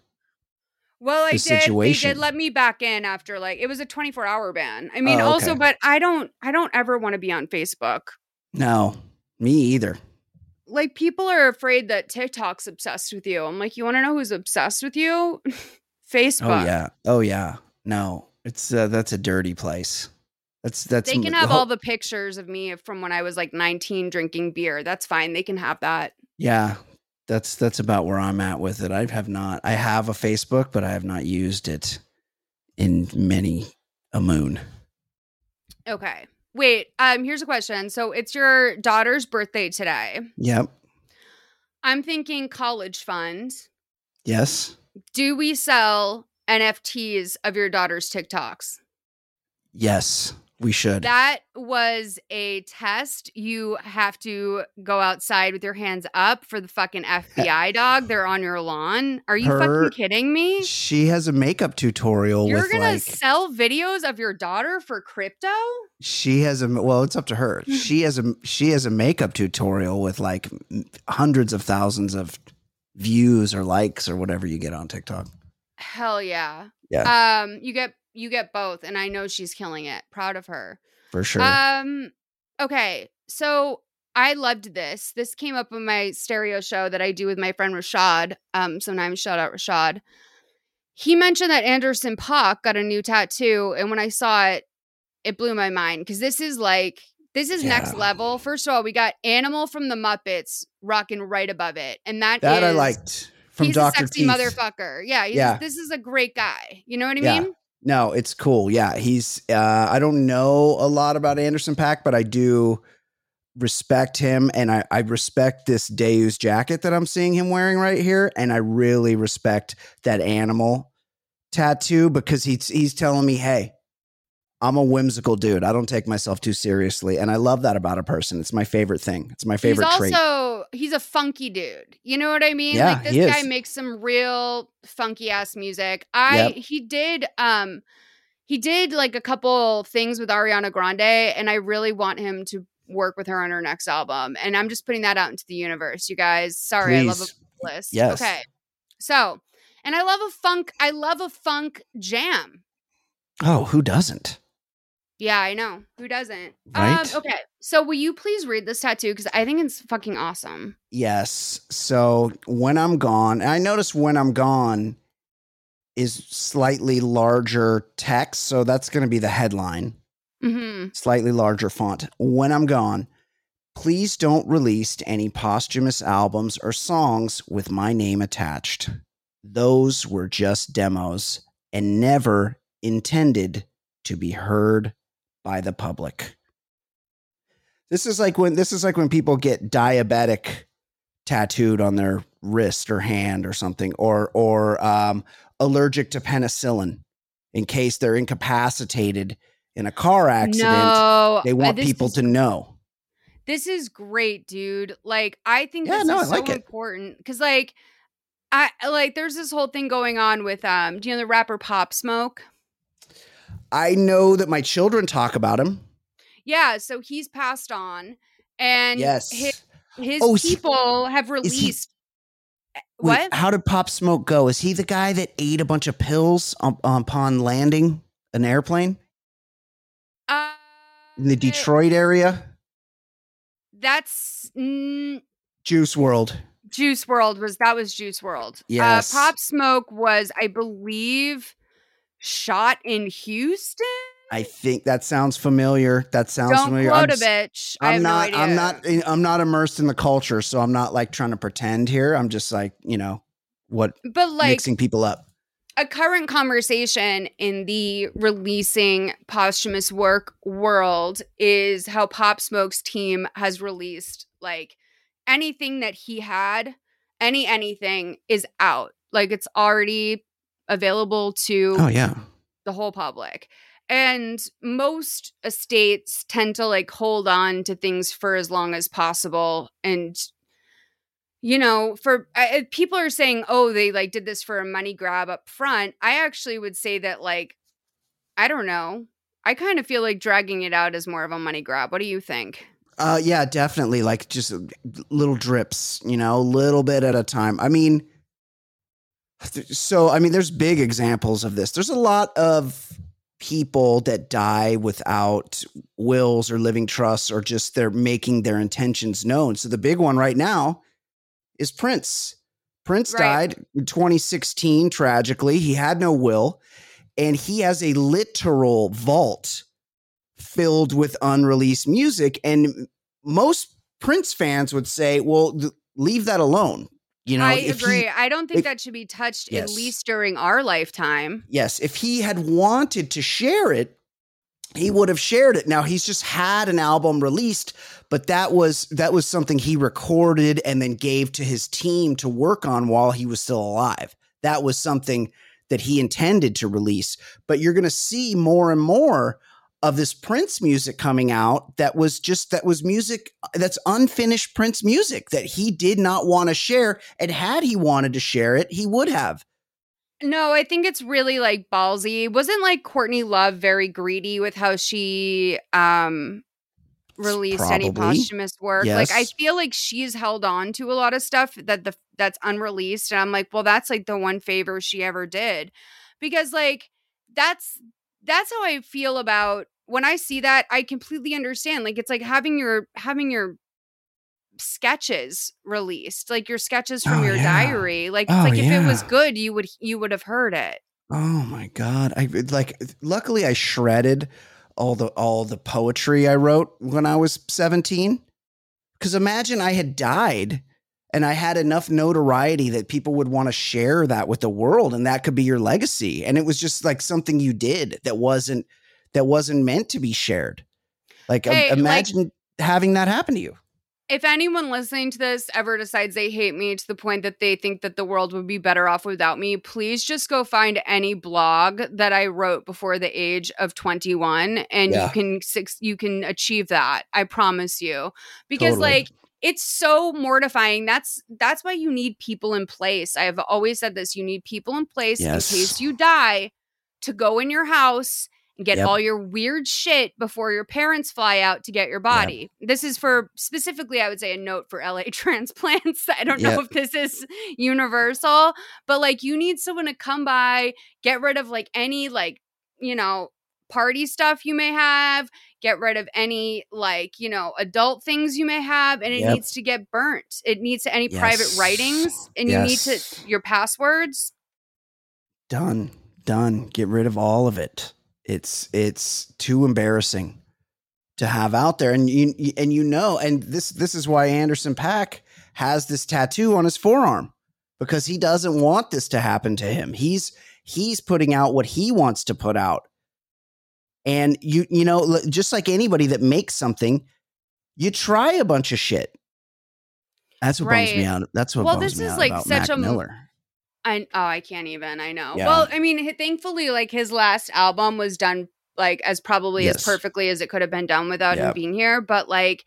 Well, I did. They did let me back in after like it was a 24 hour ban. I mean, Oh, also, but I don't, I don't ever want to be on Facebook. No, me either. like people are afraid that TikTok's obsessed with you. I'm like, you want to know who's obsessed with you? Facebook. Oh yeah, oh yeah. No, it's uh, that's a dirty place. That's that's They can the have whole- all the pictures of me from when I was like 19 drinking beer. That's fine. They can have that. Yeah, that's that's about where I'm at with it. I have not. I have a Facebook, but I have not used it in many a moon. Okay. Wait, um here's a question. So it's your daughter's birthday today. Yep. I'm thinking college fund. Yes. Do we sell NFTs of your daughter's TikToks? Yes. We should. That was a test. You have to go outside with your hands up for the fucking FBI dog. They're on your lawn. Are you Her- fucking kidding me? she has a makeup tutorial You're gonna like sell videos of your daughter for crypto? she has a well it's up to her she has a she has a makeup tutorial with like hundreds of thousands of views or likes or whatever you get on tiktok Hell yeah. Yeah. Um, you get you get both, and I know she's killing it. Proud of her. for sure Um, okay. So I loved this. This came up on my stereo show that I do with my friend Rashad. Um, sometimes shout out Rashad. He mentioned that Anderson .Paak got a new tattoo, and when I saw it, it blew my mind because this is like this is next level. First of all, we got Animal from the Muppets rocking right above it, and that that i liked from he's dr a sexy teeth motherfucker. Yeah, Yeah. this is a great guy. You know what I Yeah. mean? no it's cool yeah he's uh i don't know a lot about Anderson .Paak but i do respect him and i i respect this deus jacket that i'm seeing him wearing right here and i really respect that animal tattoo because he's he's telling me hey i'm a whimsical dude i don't take myself too seriously and i love that about a person it's my favorite thing it's my favorite he's trait also he's a funky dude. You know what I mean? Yeah, like this he guy is. makes some real funky ass music. I Yep. he did um he did like a couple things with Ariana Grande and I really want him to work with her on her next album. And I'm just putting that out into the universe, you guys. Sorry, I love a list. Yes. Okay. So, and I love a funk I love a funk jam. oh who doesn't Yeah, I know. Who doesn't? Right? Um, okay. So will you please read this tattoo? Because I think it's fucking awesome. Yes. So when I'm gone, and I notice when I'm gone is slightly larger text. So that's going to be the headline, hmm slightly larger font. When I'm gone, please don't release any posthumous albums or songs with my name attached. Those were just demos and never intended to be heard by the public. This is like when this is like when people get diabetic tattooed on their wrist or hand or something, or or um, allergic to penicillin in case they're incapacitated in a car accident. No, they uh, want people is- to know. This is great, dude. Like, I think Yeah, this no, is I like so it. important because, like, I like. There's this whole thing going on with um. Do you know the rapper Pop Smoke? I know that my children talk about him. Yeah, so he's passed on, and yes. his, his Oh, is he- people have is he- released. Eh, Wait, what? how did Pop Smoke go? Is he the guy that ate a bunch of pills on, upon landing an airplane Uh, in the Detroit area? That's mm, Juice WRLD. Juice WRLD. Was that was Juice WRLD? Yes. Uh, Pop Smoke was, I believe, shot in Houston. I think that sounds familiar. That sounds Don't familiar. quote I'm a bitch. I I'm have not. no I'm not. I'm not immersed in the culture, so I'm not like trying to pretend here. I'm just like you know, what but like mixing people up. a current conversation in the releasing posthumous work world is how Pop Smoke's team has released like anything that he had, any anything is out. Like it's already available to Oh yeah. the whole public. And most estates tend to like hold on to things for as long as possible. And, you know, for uh, people are saying, oh, they like did this for a money grab up front. I actually would say that, like, I don't know. I kind of feel like dragging it out is more of a money grab. What do you think? Uh, yeah, definitely. Like just little drips, you know, a little bit at a time. I mean, so I mean, there's big examples of this. There's a lot of people that die without wills or living trusts, or just they're making their intentions known. So the big one right now is Prince. Prince Right. died in 2016 tragically. He had no will, and he has a literal vault filled with unreleased music. And most Prince fans would say, well, th- leave that alone. You know, I if he- agree. I don't think if- that should be touched at least during our lifetime. yes, if he had wanted to share it, he would have shared it. Now he's just had an album released, but that was that was something he recorded and then gave to his team to work on while he was still alive. That was something that he intended to release. But you're going to see more and more of this Prince music coming out that was just that was music that's unfinished Prince music that he did not want to share and had he wanted to share it, he would have. No, I think it's really like ballsy. Wasn't like Courtney Love very greedy with how she um released any posthumous work? Like I feel like she's held on to a lot of stuff that the that's unreleased and I'm like, well that's like the one favor she ever did. Because like that's that's how I feel about when I see that I completely understand. Like it's like having your having your sketches released, like your sketches from Oh, your yeah. diary. Like Oh, like if it was good, you would you would have heard it. Oh my god! I like. Luckily, I shredded all the all the poetry I wrote when I was seventeen. Because imagine I had died and I had enough notoriety that people would want to share that with the world, and that could be your legacy. And it was just like something you did that wasn't that wasn't meant to be shared. Like, Hey, like- imagine having that happen to you. If anyone listening to this ever decides they hate me to the point that they think that the world would be better off without me, please just go find any blog that I wrote before the age of 21 and Yeah. you can six, you can achieve that. I promise you. Because Totally. like it's so mortifying. That's that's why you need people in place. I have always said this, you need people in place Yes. in case you die to go in your house and get Yep. all your weird shit before your parents fly out to get your body. This is for specifically, I would say, a note for LA transplants. I don't know if this is universal, but like you need someone to come by, get rid of like any like, you know, party stuff you may have, get rid of any like, you know, adult things you may have, and it Yep. needs to get burnt. It needs to any private writings, and you need to your passwords. done done get rid of all of it it's it's too embarrassing to have out there and you- and you know and this this is why Anderson .Paak has this tattoo on his forearm because he doesn't want this to happen to him he's he's putting out what he wants to put out and you you know just like anybody that makes something you try a bunch of shit that's what bums me out that's what Well, bums this me is, out like, about such Mac a Miller I oh, I can't even. I know. Yeah. Well, I mean, thankfully, like his last album was done like as probably Yes. as perfectly as it could have been done without him being here. But like,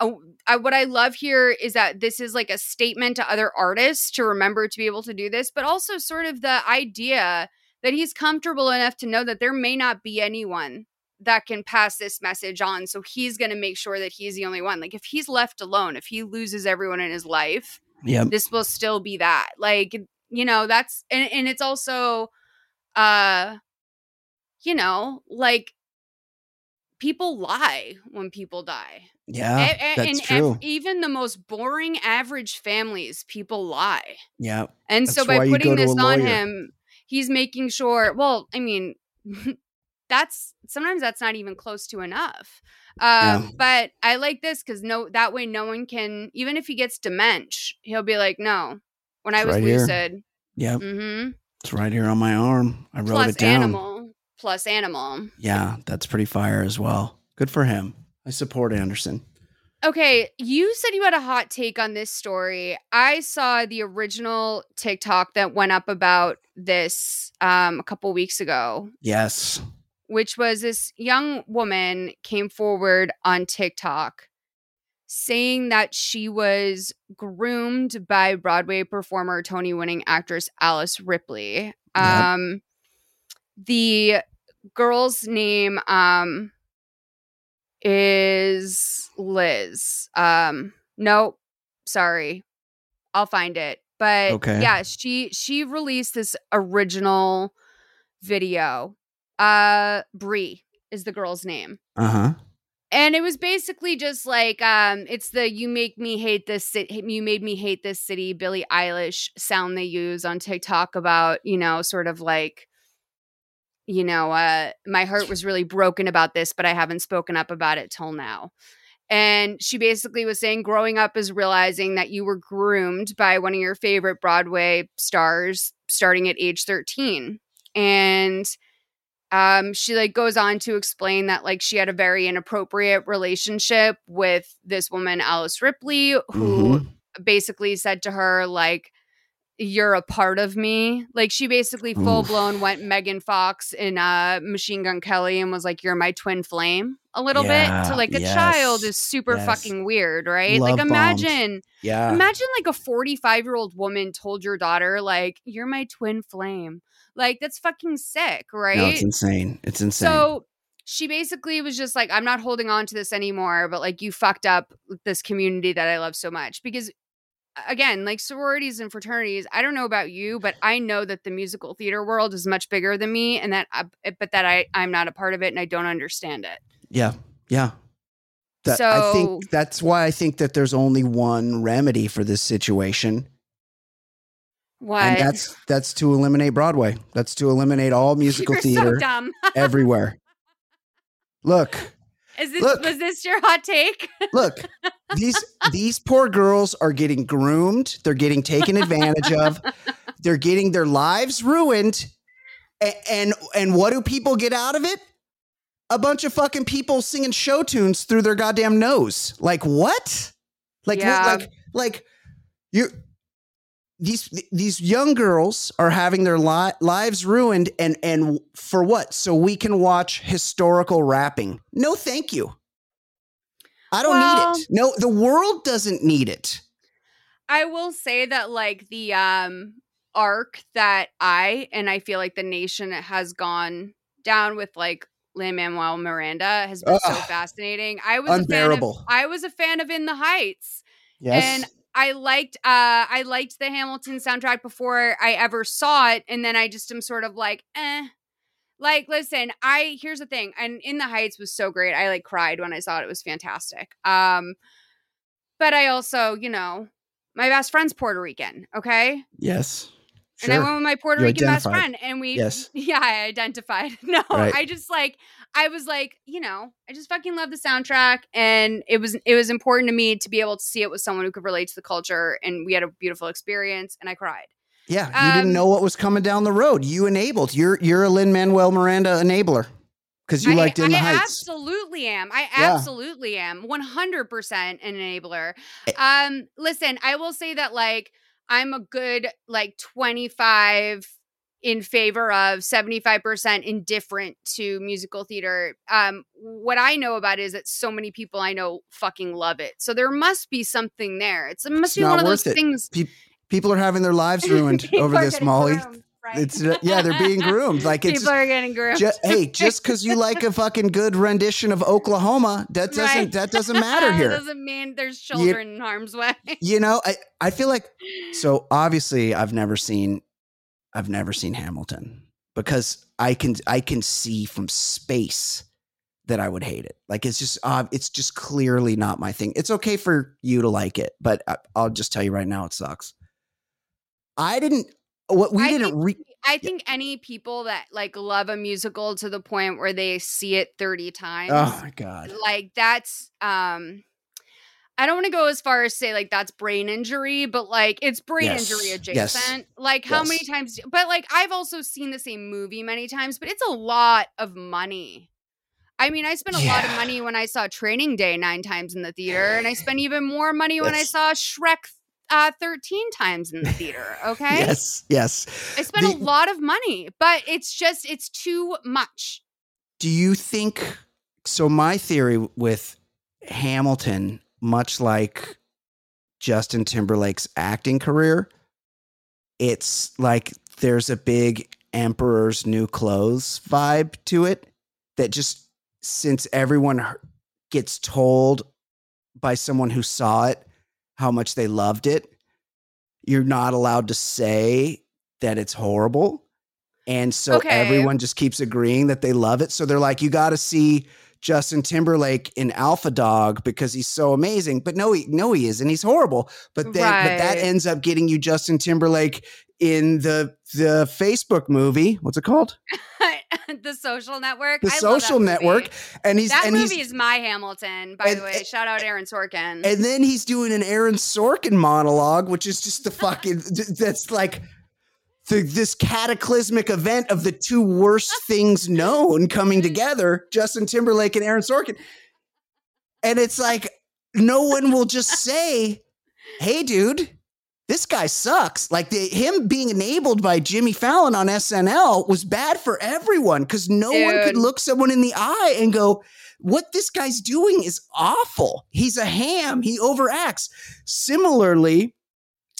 oh, I, what I love here is that this is like a statement to other artists to remember to be able to do this, but also sort of the idea that he's comfortable enough to know that there may not be anyone that can pass this message on. So he's going to make sure that he's the only one. Like if he's left alone, if he loses everyone in his life, yep. this will still be that. Like you know that's and, and it's also uh you know like people lie when people die. Yeah A- a- that's and ev- true. even the most boring average families people lie. Yeah and so by putting this on him he's making sure well i mean that's sometimes that's not even close to enough um Yeah. but i like this because no that way no one can even if he gets dementia he'll be like no when I was right lucid. Yep. Mm-hmm. It's right here on my arm. I wrote Plus it down. animal. Plus animal. Yeah, that's pretty fire as well. Good for him. I support Anderson. Okay, you said you had a hot take on this story. I saw the original TikTok that went up about this um, a couple weeks ago, Yes. which was this young woman came forward on TikTok saying that she was groomed by Broadway performer, Tony winning actress Alice Ripley. Yep. Um, the girl's name um, is Liz. Um, nope, sorry, I'll find it. But Okay. yeah, she she released this original video. Uh, Brie is the girl's name Uh huh. and it was basically just like um it's the you make me hate this city you made me hate this city billie eilish sound they use on tiktok about you know sort of like you know uh my heart was really broken about this but i haven't spoken up about it till now and she basically was saying growing up is realizing that you were groomed by one of your favorite broadway stars starting at age 13 and um she like goes on to explain that like she had a very inappropriate relationship with this woman alice ripley who Mhm. basically said to her like you're a part of me like she basically full blown went megan fox in uh machine gun kelly and was like you're my twin flame a little bit Yeah, to like a yes, child is super yes. fucking weird right Love like bombed. imagine Yeah. Imagine like a 45 year old woman told your daughter, like, you're my twin flame. Like, that's fucking sick, right? No, it's insane. It's insane. so she basically was just like, I'm not holding on to this anymore, but like, you fucked up this community that I love so much. Because again, like sororities and fraternities, I don't know about you, but I know that the musical theater world is much bigger than me and that, I, eh, but that I, I'm not a part of it and I don't understand it. yeah. Yeah. That, I think that's why I think that there's only one remedy for this situation. What? And that's that's to eliminate Broadway. That's to eliminate all musical You're theater so everywhere. Look, Is this, Look. was this your hot take? look. These these poor girls are getting groomed. They're getting taken advantage of. They're getting their lives ruined. A- And and what do people get out of it? A bunch of fucking people singing show tunes through their goddamn nose. Like what? Like what- Yeah. like like you these these young girls are having their li- lives ruined and and for what? So we can watch historical rapping. No, thank you. I don't Well- need it. No, the world doesn't need it. I will say that like the um arc that I and I feel like the nation has gone down with like Lin Manuel Miranda has been so fascinating. I was Unbearable. A fan of, I was a fan of In the Heights. Yes. And I liked uh I liked the Hamilton soundtrack before I ever saw it and then I just am sort of like eh like listen I here's the thing and In the Heights was so great I like cried when I saw it it was fantastic um but I also you know my best friend's Puerto Rican okay yes. Sure. and I went with my Puerto You Rican best friend, and we, Yes. yeah, I identified. No, Right. I just like, I was like, you know, I just fucking love the soundtrack, and it was, it was important to me to be able to see it with someone who could relate to the culture, and we had a beautiful experience, and I cried. Yeah, you didn't Um, know what was coming down the road. You enabled. You're you're a Lin Manuel Miranda enabler because you I, liked In the I Heights. absolutely am. I Yeah. absolutely am. 100% an enabler. Eh. Um listen, I will say that like I'm a good like 25 in favor of 75% indifferent to musical theater. Um what I know about is that so many people I know fucking love it. So there must be something there. It's, it must It's be one of those it. things Pe- people are having their lives ruined over this, Molly. groomed, right? It's uh, yeah, they're being groomed. Like it's people are getting groomed. ju- hey, just because you like a fucking good rendition of Oklahoma, that doesn't Right. that doesn't matter here. doesn't mean there's children in harm's way. you know, I I feel like so obviously I've never seen I've never seen Hamilton because I can I can see from space that I would hate it. Like it's just uh, it's just clearly not my thing. It's okay for you to like it, but I, I'll just tell you right now it sucks. I didn't what we I didn't think- re- I think any people that like love a musical to the point where they see it 30 times, Oh my god. like that's um I don't want to go as far as say like that's brain injury, but like it's brain Yes. injury Yes. adjacent. Like how many times? But like I've also seen the same movie many times, but it's a lot of money. I mean, I spent a lot of money when I saw Training Day nine times in the theater, and I spent even more money when I saw Shrek uh, thirteen times in the theater. Okay, Yes, yes. I spent a lot of money, but it's just it's too much. Do you think so? My theory with Hamilton, much like Justin Timberlake's acting career, it's like there's a big Emperor's New Clothes vibe to it that just since everyone gets told by someone who saw it how much they loved it, you're not allowed to say that it's horrible. And so Okay. everyone just keeps agreeing that they love it. So they're like, you got to see Justin Timberlake in Alpha Dog because he's so amazing. But no, he no, he isn't. He's horrible. But then but that ends up getting you Justin Timberlake in the the Facebook movie. What's it called? the Social Network. The I that Social Network. And he's that and movie he's is my Hamilton, by and- the way. Shout out Aaron Sorkin. and then he's doing an Aaron Sorkin monologue, which is just the fucking that's like the, this cataclysmic event of the two worst things known coming mm. together, Justin Timberlake and Aaron Sorkin. And it's like no one will just say, "Hey dude, this guy sucks." Like the, him being enabled by Jimmy Fallon on SNL was bad for everyone cuz no one could look someone in the eye and go, what this guy's doing is awful. He's a ham. He overacts. Similarly,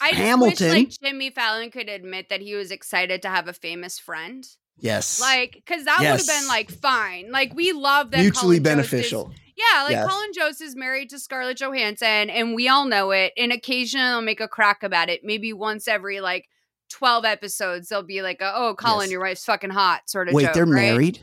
I Hamilton. wish like Jimmy Fallon could admit that he was excited to have a famous friend. yes, Like, because that would have been like fine. Like, we love that mutually Colin Jost is- beneficial. yeah, like Yes. Colin Jost is married to Scarlett Johansson, and we all know it. And occasionally they'll make a crack about it. Maybe once every like 12 episodes, they'll be like, oh, Colin, Yes. your wife's fucking hot, sort of Wait, joke, they're right? married.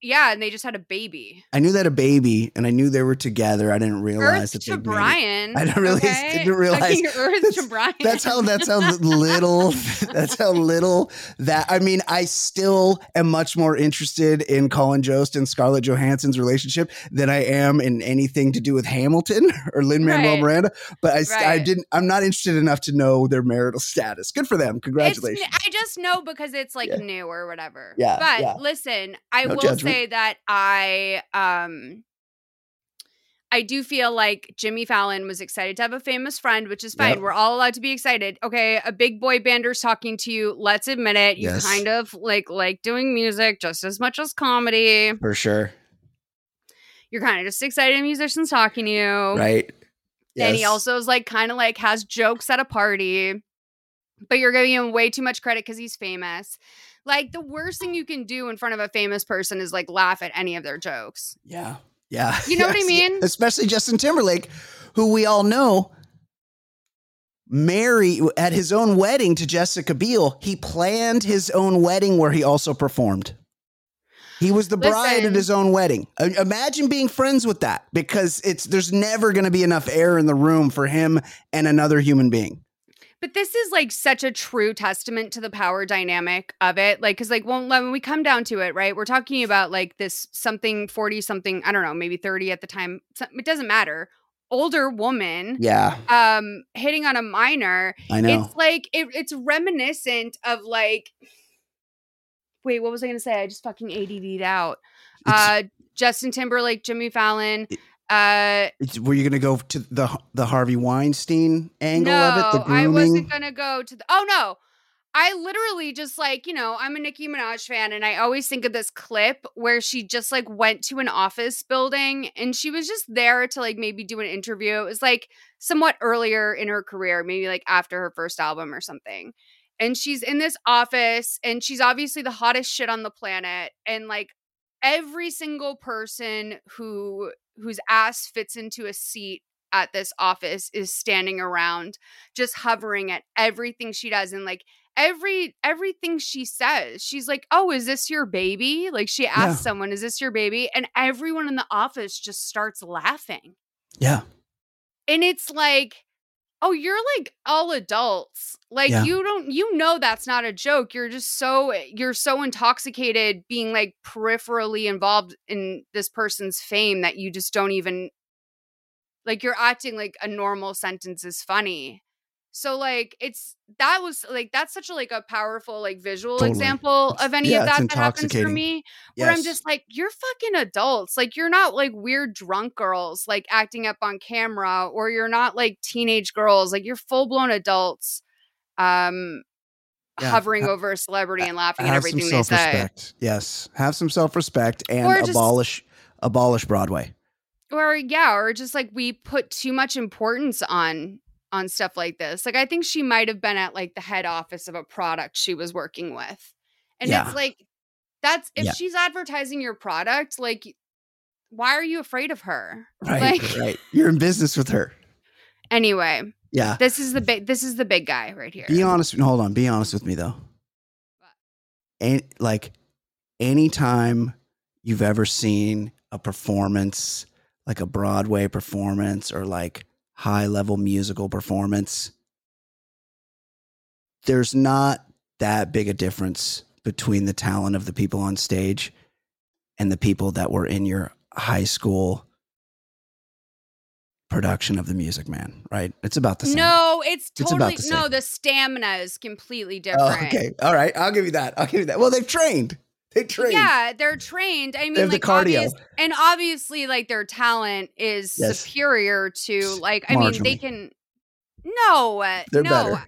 Yeah, and they just had a baby. I knew that a baby, and I knew they were together. I didn't realize Earth that to. Brian. I didn't really okay? didn't realize- Earth that's- to Brian. That's how. That's how little. That's how little that. I mean, I still am much more interested in Colin Jost and Scarlett Johansson's relationship than I am in anything to do with Hamilton or Lin Manuel Right. Miranda. But I, st- I didn't. I'm not interested enough to know their marital status. Good for them. It's, Congratulations. I just know because it's like Yeah. new or whatever. Yeah, But yeah. listen, I No will judgment. Say that I um I do feel like Jimmy Fallon was excited to have a famous friend, which is fine. Yep. We're all allowed to be excited. Okay, a big boy bander's talking to you. Let's admit it. You Yes. kind of like like doing music just as much as comedy. for sure. You're kind of just excited a musicians talking to you. Right. And he also is like kind of like has jokes at a party, but you're giving him way too much credit because he's famous. Like the worst thing you can do in front of a famous person is like laugh at any of their jokes. Yeah. Yeah. You know what I mean? Especially Justin Timberlake, who we all know marry at his own wedding to Jessica Biel. He planned his own wedding where he also performed. He was the bride Listen. at his own wedding. Imagine being friends with that because it's there's never going to be enough air in the room for him and another human being. But this is like such a true testament to the power dynamic of it. Like, cause like when, when we come down to it, right, we're talking about like this something 40 something, I don't know, maybe 30 at the time. It doesn't matter. Older woman Yeah, um hitting on a minor I know. It's like it, it's reminiscent of like. Wait, what was I going to say? I just fucking ADD'd out. Uh, Justin Timberlake, Jimmy Fallon. Uh, were you going to go to the the Harvey Weinstein angle no, of it? The I wasn't gonna go to the. Oh no, I literally just like you know I'm a Nicki Minaj fan, and I always think of this clip where she just like went to an office building and she was just there to like maybe do an interview. It was like somewhat earlier in her career, maybe like after her first album or something. And she's in this office, and she's obviously the hottest shit on the planet, and like every single person who whose ass fits into a seat at this office is standing around just hovering at everything she does and like every everything she says she's like oh is this your baby? Like she asks Yeah. someone is this your baby? And everyone in the office just starts laughing. Yeah, and it's like oh you're like all adults like Yeah. you don't you know that's not a joke you're just so eh, you're so intoxicated being like peripherally involved in this person's fame that you just don't even Like you're acting like a normal sentence is funny. So like it's that was like that's such a like a powerful like visual Totally. example of any yeah, of that that happens for me. Where I'm just like, you're fucking adults. Like you're not like weird drunk girls like acting up on camera, or you're not like teenage girls. Like you're full blown adults. Um Yeah. hovering Ha- over a celebrity and laughing at everything they say. Yes, have some self-respect and Or just- abolish abolish Broadway. or yeah or just like we put too much importance on on stuff like this like i think she might have been at like the head office of a product she was working with and Yeah. it's like that's if Yeah. she's advertising your product like why are you afraid of her Right, like right. You're in business with her. anyway Yeah. this is the big this is the big guy right here Be honest. Hold on. Be honest with me though. And like, anytime you've ever seen a performance, like a Broadway performance or like high level musical performance, there's not that big a difference between the talent of the people on stage and the people that were in your high school production of the Music Man, right? It's about the same. no it's It's totally the no the stamina is completely Oh, different okay. All right. I'll give you that. I'll give you that. Well, they've trained. They trained. Yeah, they're trained. I mean, have the like cardio. obvious, and obviously, like their talent is Yes. superior to like. I mean, they can. No, uh, They're no. better.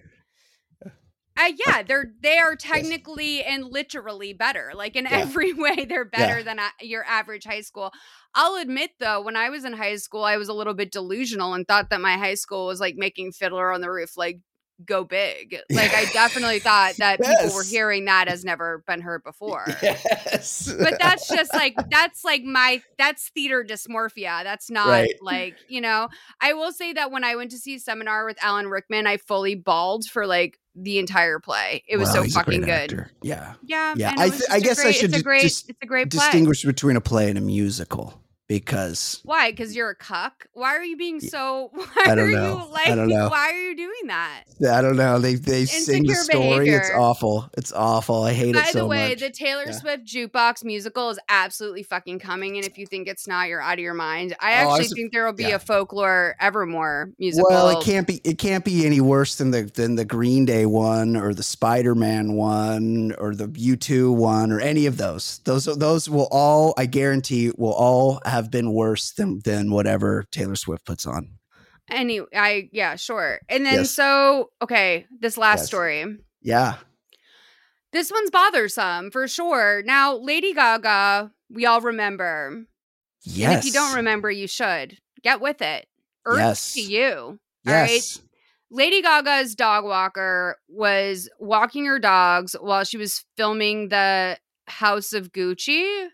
Uh, yeah, they're they are technically and literally better. Like in Yeah. every way, they're better Yeah. than a- your average high school. I'll admit though, when I was in high school, I was a little bit delusional and thought that my high school was like making Fiddler on the Roof like go big. Like I definitely thought that people were hearing that has never been heard before Yes. but that's just like that's like my that's theater dysmorphia that's not Right. like you know i will say that when i went to see a seminar with alan rickman i fully bawled for like the entire play it was Well, so fucking good actor. Yeah. yeah Yeah, I th- just I guess I should it's a great dis- it's a great play Distinguish between a play and a musical because why because you're a cuck why are you being so why I don't are know. you like I don't know. why are you doing that I don't know. They they sing the Insecure story. It's awful. It's awful. I hate it By so the way, much. the Taylor Yeah. Swift jukebox musical is absolutely fucking coming, and if you think it's not, you're out of your mind. I Oh, I actually was- think there will be yeah. a folklore Evermore musical. well, it can't be. It can't be any worse than the than the Green Day one or the Spider Man one or the U two one or any of those. Those those will all. I guarantee will all have been worse than than whatever Taylor Swift puts on. Any, I yeah, sure. And then Yes. so okay, this last Yes. story. Yeah. This one's bothersome for sure. Now, Lady Gaga, we all remember. Yes. And if you don't remember, you should get with it. Earth Yes. to you. All right. Yes. Lady Gaga's dog walker was walking her dogs while she was filming the House of Gucci.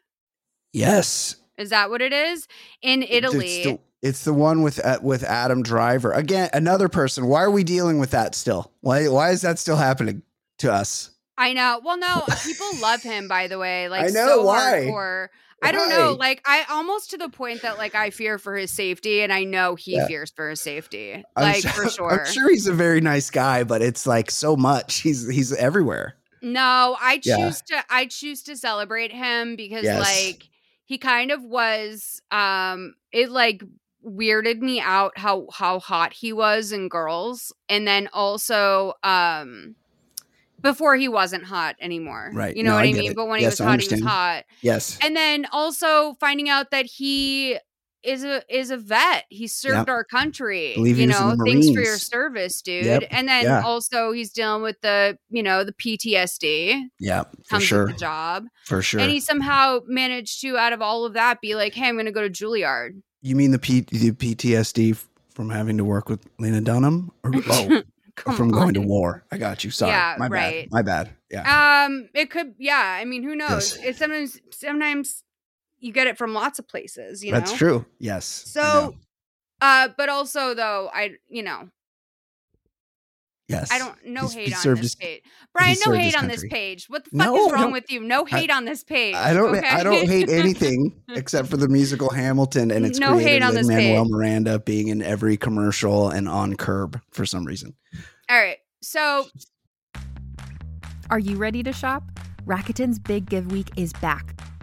Yes. Is that what it is? In Italy. It's the, it's the one with uh, with Adam Driver again. Another person. Why are we dealing with that still? Why why is that still happening to us? I know. Well, no, people love him, by the way. Like, I know, so why? hardcore. I don't know. Like, I almost to the point that, like, I fear for his safety, and I know he Yeah. fears for his safety. I'm Like, su- for sure. I'm sure he's a very nice guy, but it's like so much. He's he's everywhere. No, I Yeah. choose to I choose to celebrate him because Yes. like he kind of was um it like weirded me out how how hot he was in girls and then also um before he wasn't hot anymore. Right. You know No, what I I, mean? it. But when he was I hot, he was hot. Yes. And then also finding out that he is a is a vet. He served our country. Believe you know, thanks for your service, dude. Yep. And then Yeah. also he's dealing with the, you know, the PTSD Yeah, for sure. the job. For sure. And he somehow managed to, out of all of that, be like, hey, I'm going to go to Juilliard. you mean the, P- the PTSD from having to work with Lena Dunham, or oh, from going to war? I got you. Sorry. Yeah, My right. bad. My bad. Yeah. Um, it could, yeah. I mean, who knows? Yes. It's sometimes, sometimes you get it from lots of places, you know? That's true. Yes. So, uh, but also though, I, you know, yes. I don't, no He's- hate he on this his- page. Brian, no hate on this page. What the fuck No, is wrong no. with you? No hate on this page. I don't. okay? I don't hate anything except for the musical Hamilton and its No creator hate on this Manuel page. Miranda being in every commercial and on Curb for some reason. All right. So Are you ready to shop? Rakuten's Big Give Week is back.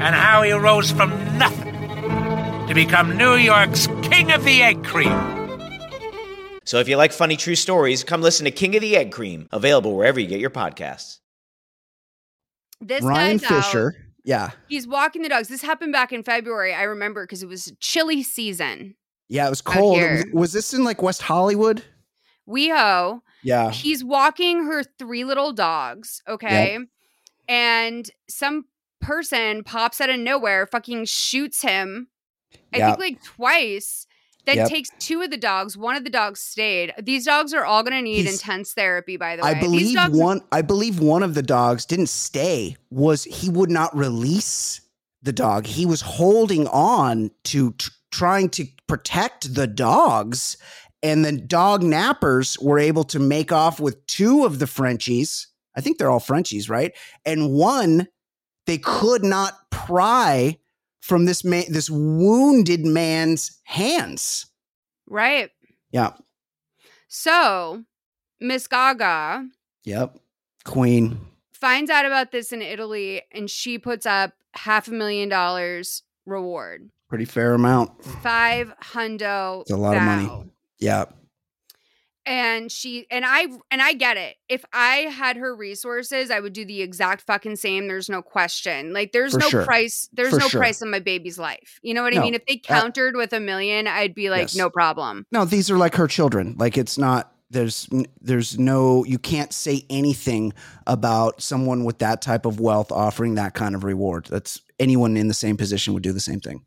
and how he rose from nothing to become New York's King of the Egg Cream. So if you like funny true stories, come listen to King of the Egg Cream, available wherever you get your podcasts. This Ryan guy's out. Fischer. Yeah. He's walking the dogs. This happened back in February. I remember because it was chilly season. Yeah, it was cold. Was, was this in like West Hollywood? WeHo. Yeah. He's walking her three little dogs. Okay. And some person pops out of nowhere, fucking shoots him. I Yep. think like twice. Then Yep. takes two of the dogs. One of the dogs stayed. These dogs are all going to need He's- intense therapy. By the way, I believe one I believe one of the dogs didn't stay. Was he would not release the dog. He was holding on to tr- trying to protect the dogs and the dog nappers were able to make off with two of the Frenchies. I think they're all Frenchies, right? And one they could not pry from this man this wounded man's hands. Right. Yeah. So Miss Gaga Yep. Queen. finds out about this in Italy and she puts up half a million dollars reward. Pretty fair amount. Five hundo. It's a lot of money. Yeah. And she and I and I get it. If I had her resources, I would do the exact fucking same. There's no question. Like there's For no sure. price. There's For no sure. price on my baby's life. You know what I mean? If they Uh, countered with a million, I'd be like, Yes. no problem. No, these are like her children. Like it's not there's there's no you can't say anything about someone with that type of wealth offering that kind of reward. That's anyone in the same position would do the same thing.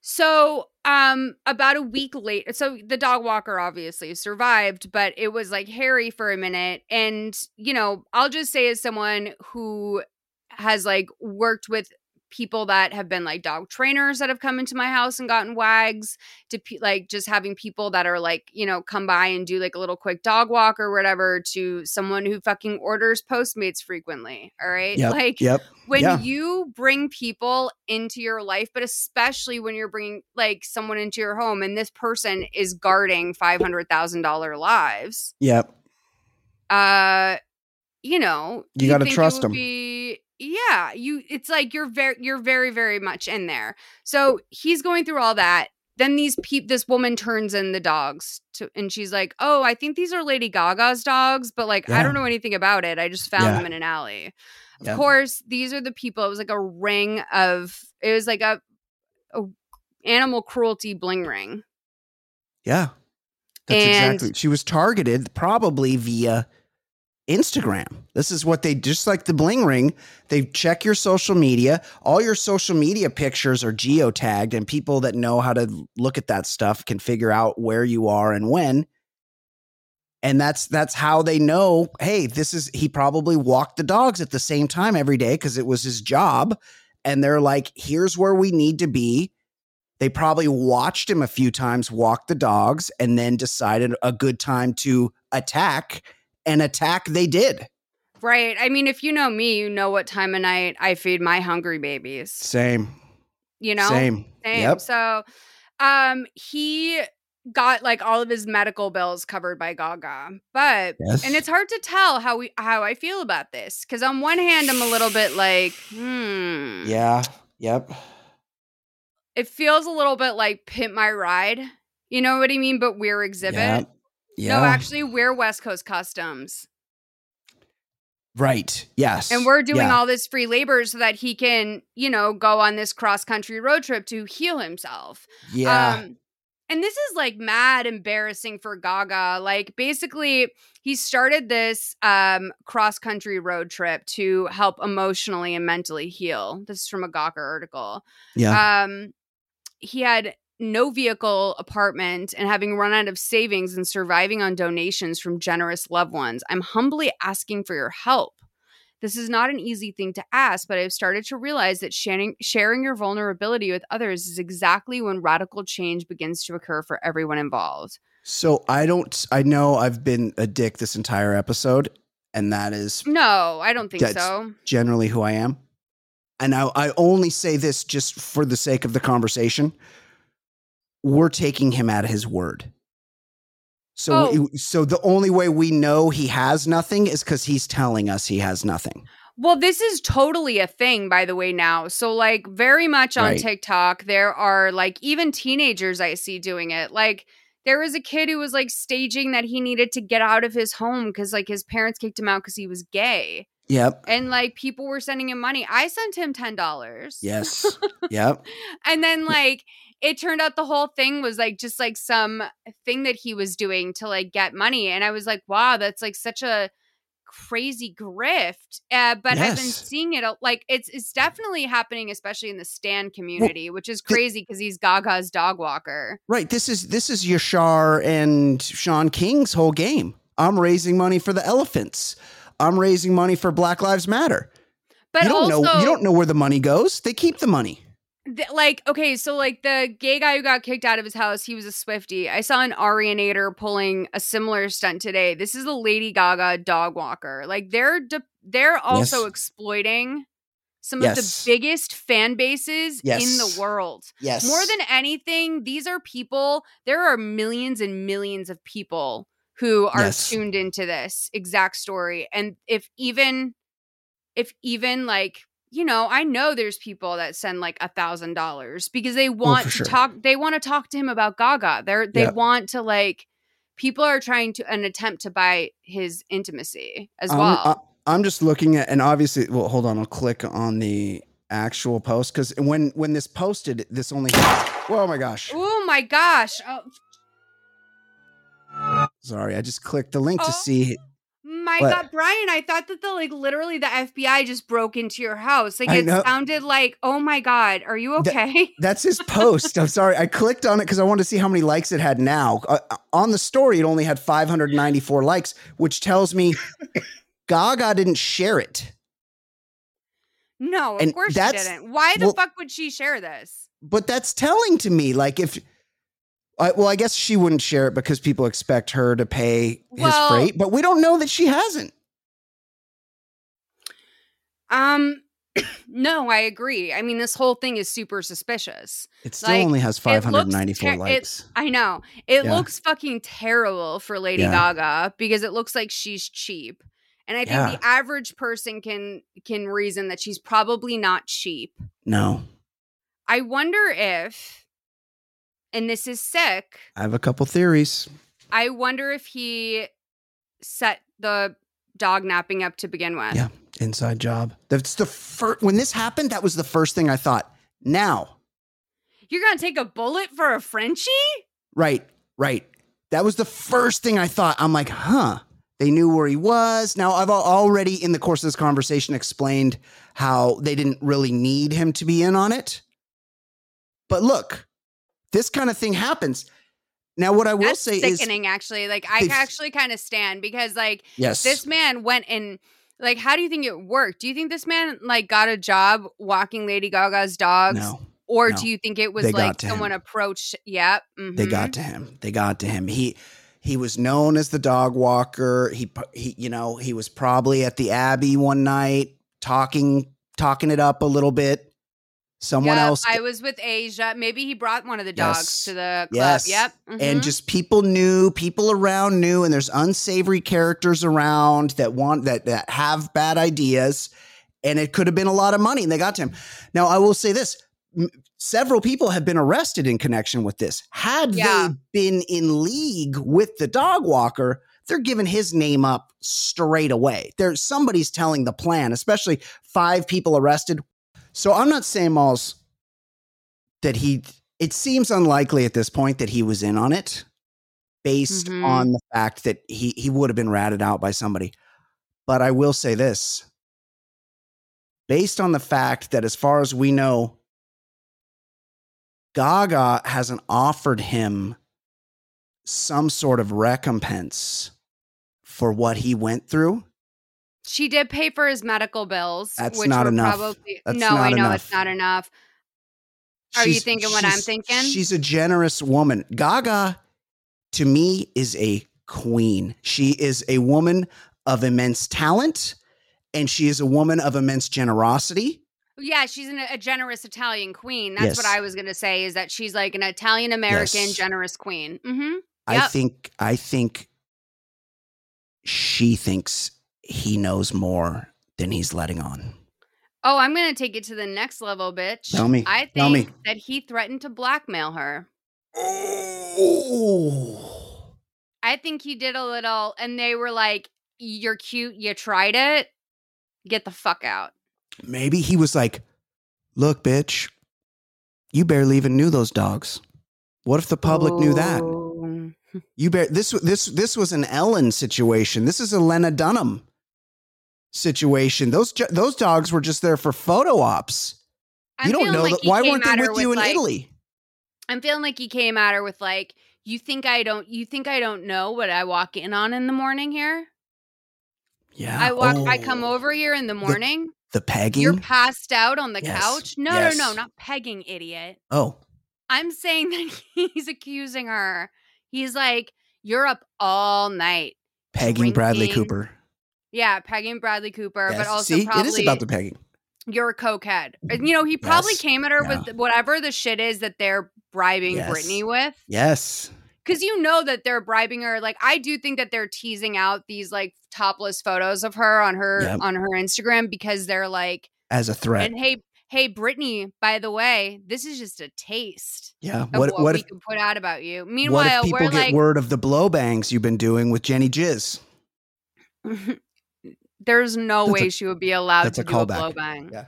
So, um, about a week later, so the dog walker obviously survived, but it was like hairy for a minute. And, you know, I'll just say as someone who has like worked with people that have been like dog trainers that have come into my house and gotten wags to pe- like just having people that are like you know come by and do like a little quick dog walk or whatever to someone who fucking orders postmates frequently all right Yep. like yep. when Yeah. you bring people into your life but especially when you're bringing like someone into your home and this person is guarding $500000 lives Yep. uh you know You you'd gotta trust them be- yeah you it's like you're very you're very very much in there so he's going through all that then these peop this woman turns in the dogs to and she's like oh i think these are lady gaga's dogs but like i don't know anything about it i just found Yeah. them in an alley of Yeah. course these are the people it was like a ring of it was like a, a animal cruelty bling ring Yeah. That's And- exactly. She was targeted probably via Instagram. This is what they just like the bling ring. They check your social media. All your social media pictures are geotagged, and people that know how to look at that stuff can figure out where you are and when. And that's that's how they know, hey, this is he probably walked the dogs at the same time every day because it was his job. And they're like, here's where we need to be They probably watched him a few times walk the dogs and then decided a good time to attack and attack they did. Right. I mean, if you know me, you know what time of night I feed my hungry babies. Same. You know? Same. Same. Yep. So um he got like all of his medical bills covered by Gaga. But Yes. and it's hard to tell how we how I feel about this cuz on one hand I'm a little bit like, hmm. Yeah. Yep. It feels a little bit like Pimp My Ride. You know what I mean? But we're exhibit. Yeah. Yeah. No, actually we're West Coast Customs. Right. Yes. And we're doing Yeah. all this free labor so that he can, you know, go on this cross country road trip to heal himself. Yeah. Um, and this is like mad embarrassing for Gaga. Like basically, he started this um cross country road trip to help emotionally and mentally heal. This is from a Gawker article. Yeah. Um he had no vehicle, apartment, and having run out of savings and surviving on donations from generous loved ones. I'm humbly asking for your help. This is not an easy thing to ask, but I've started to realize that sharing, sharing your vulnerability with others is exactly when radical change begins to occur for everyone involved. So I don't. I know I've been a dick this entire episode, and that is No, I don't think so. generally who I am. And I, I only say this just for the sake of the conversation. We're taking him at his word. So, Oh. we- so the only way we know he has nothing is because he's telling us he has nothing. Well, this is totally a thing, by the way, now. So, like, very much on Right. TikTok, there are like even teenagers I see doing it. Like, there was a kid who was like staging that he needed to get out of his home because like his parents kicked him out because he was gay. Yep. And like people were sending him money. I sent him $10. Yes. yep. And then like it turned out the whole thing was like just like some thing that he was doing to like get money. And I was like, wow, that's like such a crazy grift. Uh, but I've been seeing it like it's it's definitely happening, especially in the Stan community, which is crazy because he's Gaga's dog walker. Right. This is this is Yashar and Shaun King's whole game. I'm raising money for the elephants. I'm raising money for Black Lives Matter. But you don't know you don't know where the money goes. They keep the money. Th- like okay so like the gay guy who got kicked out of his house he was a Swiftie i saw an arianator pulling a similar stunt today this is a lady gaga dog walker like they're de- they're also Yes. exploiting some Yes. of the biggest fan bases in the world Yes. more than anything these are people there are millions and millions of people who are Yes. tuned into this exact story and if even if even like you know i know there's people that send like a thousand dollars because they oh, want to Oh, for sure. talk they want to talk to him about gaga they're they Yeah. want to like people are trying to an attempt to buy his intimacy as well I- I'm just looking at, and obviously, well, hold on. I'll click on the actual post because when when this posted, this only. Oh my gosh! oh my gosh oh, Sorry, I just clicked the link to Oh. see. My What? god brian i thought that the like literally the fbi just broke into your house like I it know. sounded like oh my god are you okay That's his post. I'm sorry, I clicked on it because I wanted to see how many likes it had. Now uh, on the story, it only had 594 likes, which tells me Gaga didn't share it. no of And course she didn't why the well- fuck would she share this But that's telling to me, like if. I, well, I guess she wouldn't share it because people expect her to pay his Well- freight, but we don't know that she hasn't. Um, no, I agree. I mean, this whole thing is super suspicious. It still Like, only has 594 ter- it- I know it Yeah. looks fucking terrible for Lady Yeah. Gaga because it looks like she's cheap, and I think Yeah. the average person can can reason that she's probably not cheap. no, I wonder if, and this is sick. I have a couple theories. I wonder if he set the dog napping up to begin with. Yeah, inside job. That's the first. When this happened, that was the first thing I thought. Now, You're gonna take a bullet for a Frenchie? Right, right. That was the first thing I thought. I'm like, huh. They knew where he was. Now, I've already, in the course of this conversation, explained how they didn't really need him to be in on it. But look, this kind of thing happens. Now, what I will That's say is, sickening, actually. Like, I actually kind of stand because, like, Yes. this man went and, like, how do you think it worked? Do you think this man, like, got a job walking Lady Gaga's dogs No. Or No. do you think it was They like to him. someone approached? Yep. They mhm. got to him. They got to him. He he was known as the dog walker. He he you know, he was probably at the Abbey one night talking talking it up a little bit. Someone Yep, else I was with Asia. Maybe he brought one of the dogs Yes. to the club. Yes. Yep. And mhm. just people knew, people around knew, and there's unsavory characters around that want that that have bad ideas, and it could have been a lot of money, and they got to him. Now, I will say this: m- several people have been arrested in connection with this. Had Yeah. they been in league with the dog walker, they're giving his name up straight away. There's somebody's telling the plan, especially five people arrested. So I'm not saying Malls that he it seems unlikely at this point that he was in on it based Mhm. on the fact that he he would have been ratted out by somebody. But I will say this. Based on the fact that as far as we know Gaga hasn't offered him some sort of recompense for what he went through. She did pay for his medical bills, That's which not were enough. probably That's no. not I know enough. it's not enough. Are you thinking what I'm thinking? She's a generous woman. Gaga, to me, is a queen. She is a woman of immense talent, and she is a woman of immense generosity. Yeah, she's an, a generous Italian queen. That's what I was going to say. Is that she's like an Italian American Yes. generous queen. Mm-hmm. I think. I think she thinks he knows more than he's letting on. Oh, I'm going to take it to the next level, bitch. Tell me. I think Tell me. that he threatened to blackmail her. Oh, I think he did a little, and they were like, "You're cute. You tried it. Get the fuck out." maybe he was like, "Look, bitch, you barely even knew those dogs. What if the public knew that?" Oh. You bear this this this was an Ellen situation. This is a Lena Dunham situation. Those those dogs were just there for photo ops. I'm you don't know like that. Why weren't they with you in like- Italy? I'm feeling like he came at her with like, "You think I don't? You think I don't know what I walk in on in the morning here? Yeah, I walk. I come Oh, over here in the morning. the pegging. You're passed out on the Yes, couch. No, yes. no, no, not pegging, idiot. oh, I'm saying that he's accusing her. He's like, "You're up all night." pegging Bradley. Cooper. Yeah, pegging Bradley Cooper, Yes. but also See, probably it is about the pegging. you're a cokehead. And, You know, he probably Yes. came at her Yeah. with whatever the shit is that they're bribing Yes. Britney with. Yes, Because you know that they're bribing her. Like, I do think that they're teasing out these like topless photos of her on her Yep. on her Instagram because they're like, as a threat. and hey, hey, Britney, by the way, this is just a taste yeah. What what, what we if can put out about you. what Meanwhile, if people get like, word of the blow bangs you've been doing with Jenny Jizz? there's no That's way a- she would be allowed to a do a callback. blow bang. Yeah.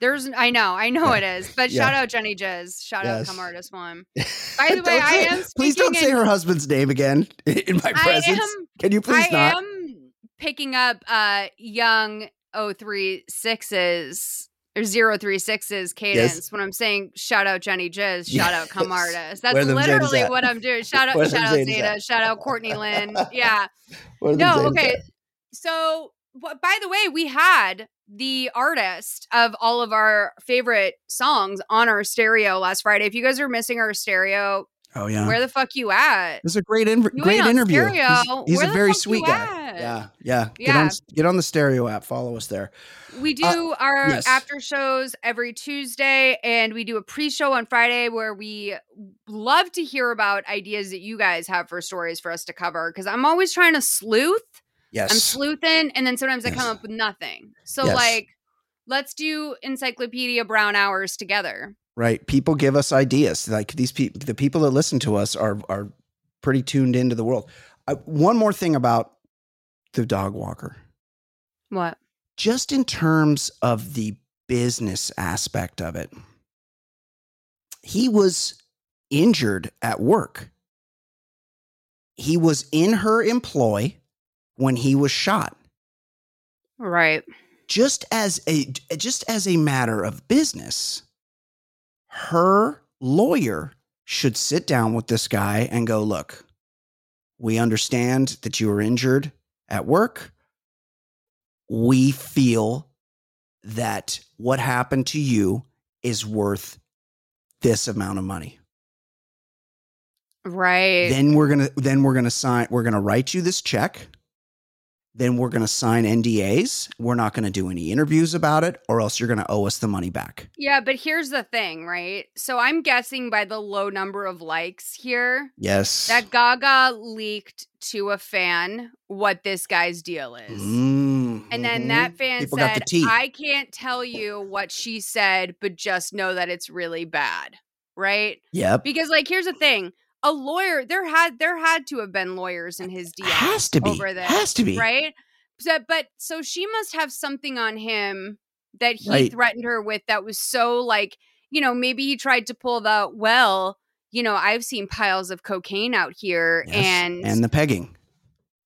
There's, I know, I know Yeah. it is, but Yeah. shout out Jenny Jizz, shout Yes. out Come Artist One. By the way, I am Please don't say in- her husband's name again in my presence. am- Can you please I not? am picking up uh young 036's or 036's cadence when I'm saying shout out Jenny Jizz, shout out Come Artist. That's Where them Zetas literally what I'm doing. Shout out, shout out Zeta, shout out Courtney Lynn. Yeah. What are them No, okay. So, by the way, we had the artist of all of our favorite songs on our stereo last Friday. If you guys are missing our stereo, Oh yeah. where the fuck you at? It was a great, in- great interview. stereo. He's, he's a very sweet guy. at? Yeah, yeah. Get Yeah. on, get on the stereo app. Follow us there. We do Uh, our yes. after shows every Tuesday, and we do a pre show on Friday where we love to hear about ideas that you guys have for stories for us to cover. Because I'm always trying to sleuth. Yes. I'm sleuthing, and then sometimes I come up with nothing. So, Yes. like, let's do Encyclopedia Brown hours together. right. People give us ideas. Like these people, the people that listen to us are are pretty tuned into the world. Uh, one more thing about the dog walker, What? just in terms of the business aspect of it, he was injured at work. He was in her employ when he was shot. Right. just as a just as a matter of business her lawyer should sit down with this guy and go look we understand that you were injured at work we feel that what happened to you is worth this amount of money. Right. Then we're gonna then we're gonna sign we're gonna write you this check. Then we're gonna sign NDAs. We're not gonna do any interviews about it, or else you're gonna owe us the money back. yeah, but here's the thing, right? So I'm guessing by the low number of likes here Yes. that Gaga leaked to a fan what this guy's deal is. Mm, And then that fan People said. I can't tell you what she said, but just know that it's really bad. Right? Yep. Because like here's the thing. A lawyer, there had there had to have been lawyers in his DMs Has to be. over this. Has to be. Right? So, but so she must have something on him that he Right. threatened her with that was so like, you know, maybe he tried to pull the well, you know, I've seen piles of cocaine out here Yes. and and the pegging.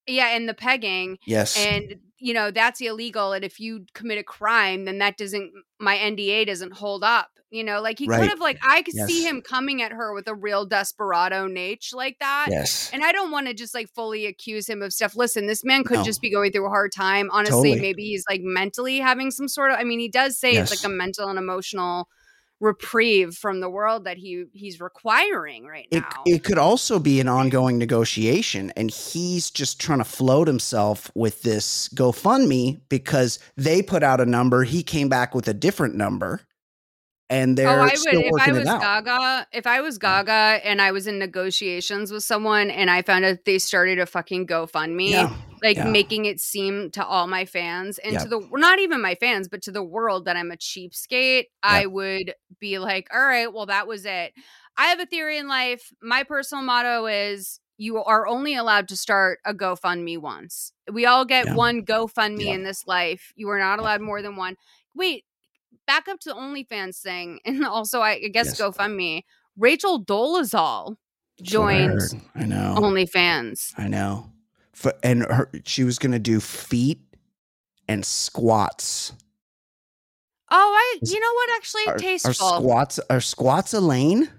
yeah, and the pegging. Yes. And you know, that's illegal. And if you commit a crime, then that doesn't my NDA doesn't hold up. You know, like he Right. could have like I could see him coming at her with a real desperado nature like that. Yes. And I don't want to just like fully accuse him of stuff. Listen, this man could No. just be going through a hard time. Honestly, Totally. maybe he's like mentally having some sort of I mean, he does say it's like a mental and emotional reprieve from the world that he he's requiring right It, now. it could also be an ongoing negotiation, and he's just trying to float himself with this GoFundMe because they put out a number. He came back with a different number, and oh, they're oh, I still would if I was. Gaga. If I was Gaga and I was in negotiations with someone and I found out they started a fucking GoFundMe, Yeah, like yeah. making it seem to all my fans and Yeah. to the not even my fans, but to the world that I'm a cheapskate, I would be like, all right, well that was it. I have a theory in life. My personal motto is. You are only allowed to start a GoFundMe once. We all get Yeah. one GoFundMe in this life. You are not allowed more than one. Wait, back up to the OnlyFans thing, and also I, I guess Yes. GoFundMe. Rachel Dolezal That's what I joined. I know. OnlyFans. I know. F- and her, she was going to do feet and squats. Oh, I you know what? Actually, Are, are tasteful. squats are squats a lane?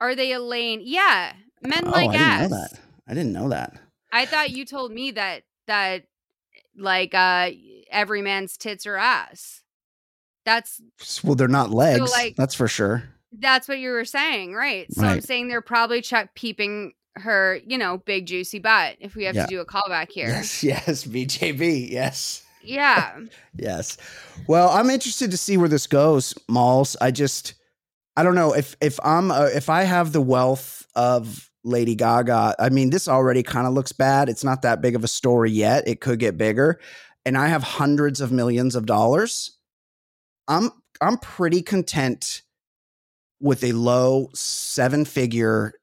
Are they Elaine? Yeah, men oh, like I didn't know that. I didn't know that. I thought you told me that that like uh every man's tits or ass. That's Well, they're not legs. like- that's for sure. that's what you were saying, right? So I'm saying they're probably check peeping her, you know, big juicy butt. If we have Yeah. to do a callback here, Yes, yes, BJB, yes. yeah. Yes. Well, I'm interested to see where this goes, Malls. I just I don't know if if I'm uh, if I have the wealth of Lady Gaga. I mean, this already kind of looks bad. It's not that big of a story yet. It could get bigger. And I have hundreds of millions of dollars. I'm I'm pretty content with a low seven-figure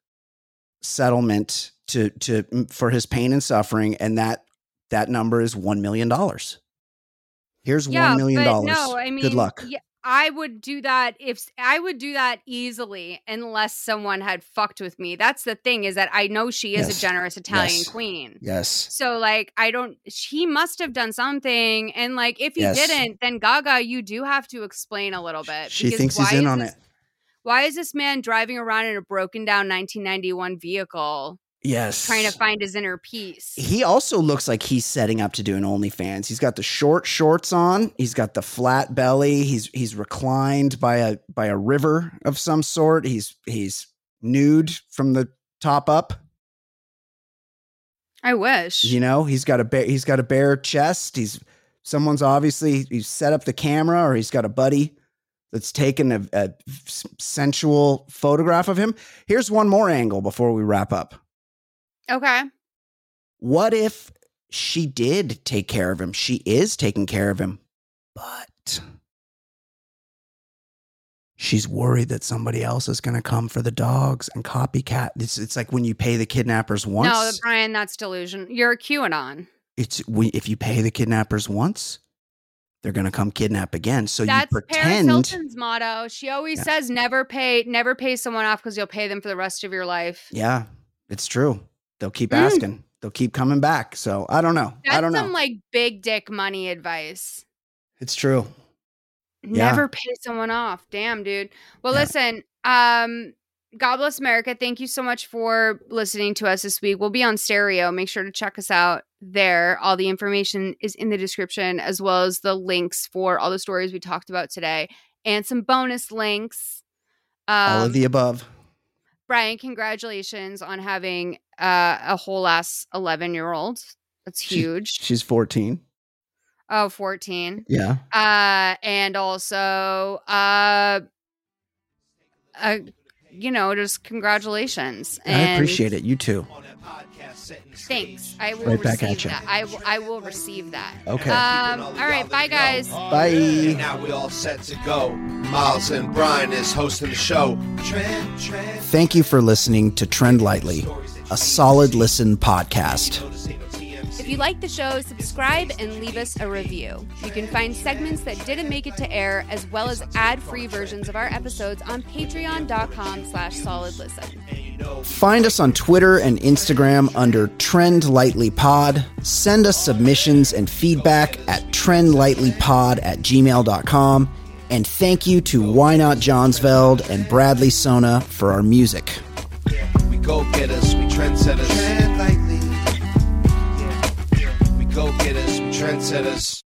settlement to to mm, for his pain and suffering and that that number is 1 million dollars. Here's yeah, one million dollars. No, I mean, Good luck. Yeah, I would do that if I would do that easily, unless someone had fucked with me. That's the thing is that I know she is Yes. a generous Italian Yes. queen. Yes. So like I don't she must have done something and like if he Yes. didn't then Gaga you do have to explain a little bit She because thinks he's in on this- it. Why is this man driving around in a broken down 1991 vehicle Yes. trying to find his inner peace? He also looks like he's setting up to do an OnlyFans. He's got the short shorts on. He's got the flat belly. He's he's reclined by a by a river of some sort. He's he's nude from the top up. I wish. You know, he's got a bare he's got a bare chest. He's someone's obviously he's set up the camera or he's got a buddy that's taken a sensual photograph of him. Here's one more angle before we wrap up. Okay. What if she did take care of him? She is taking care of him, but she's worried that somebody else is going to come for the dogs and copycat. It's, it's like when you pay the kidnappers once. No, Brian, that's delusion. You're a QAnon. it's we, if you pay the kidnappers once, they're going to come kidnap again. So That's you Paris pretend. Hilton's motto. She always Yeah. says never pay never pay someone off because you'll pay them for the rest of your life. Yeah, it's true. They'll keep Mm. asking. They'll keep coming back. So I don't know. That's I don't know. some like big dick money advice. it's true. Yeah. Never pay someone off. Damn, dude. Well, Yeah. listen, um, God bless America. Thank you so much for listening to us this week. We'll be on stereo. Make sure to check us out there. All the information is in the description, as well as the links for all the stories we talked about today and some bonus links. Um, All of the above. Brian, congratulations on having uh, a whole ass 11 year old. That's She- huge. she's 14. oh, 14. Yeah. Uh, and also, uh, uh, you know, just congratulations. I appreciate it. You too. Thanks. I will Right back receive at ya. that. I, will- I will receive that. Okay. Um, all right. Bye, guys. Bye. Now we all set to go. Miles and Brian is hosting the show. Trend, trend. Thank you for listening to Trend Lightly, a solid listen podcast. If you like the show, subscribe and leave us a review. You can find segments that didn't make it to air, as well as ad-free versions of our episodes on patreon.com slash solid listen. Find us on Twitter and Instagram under Trend Lightly Pod. Send us submissions and feedback at trendlightlypod at gmail.com. And thank you to Why Not Johnsveld and Bradley Sona for our music. We go getters, we trendsetters. Trend lightly. Trendsetters.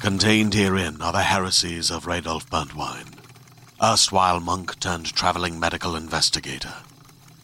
Contained herein are the heresies of Radolf Burntwine, erstwhile monk turned traveling medical investigator.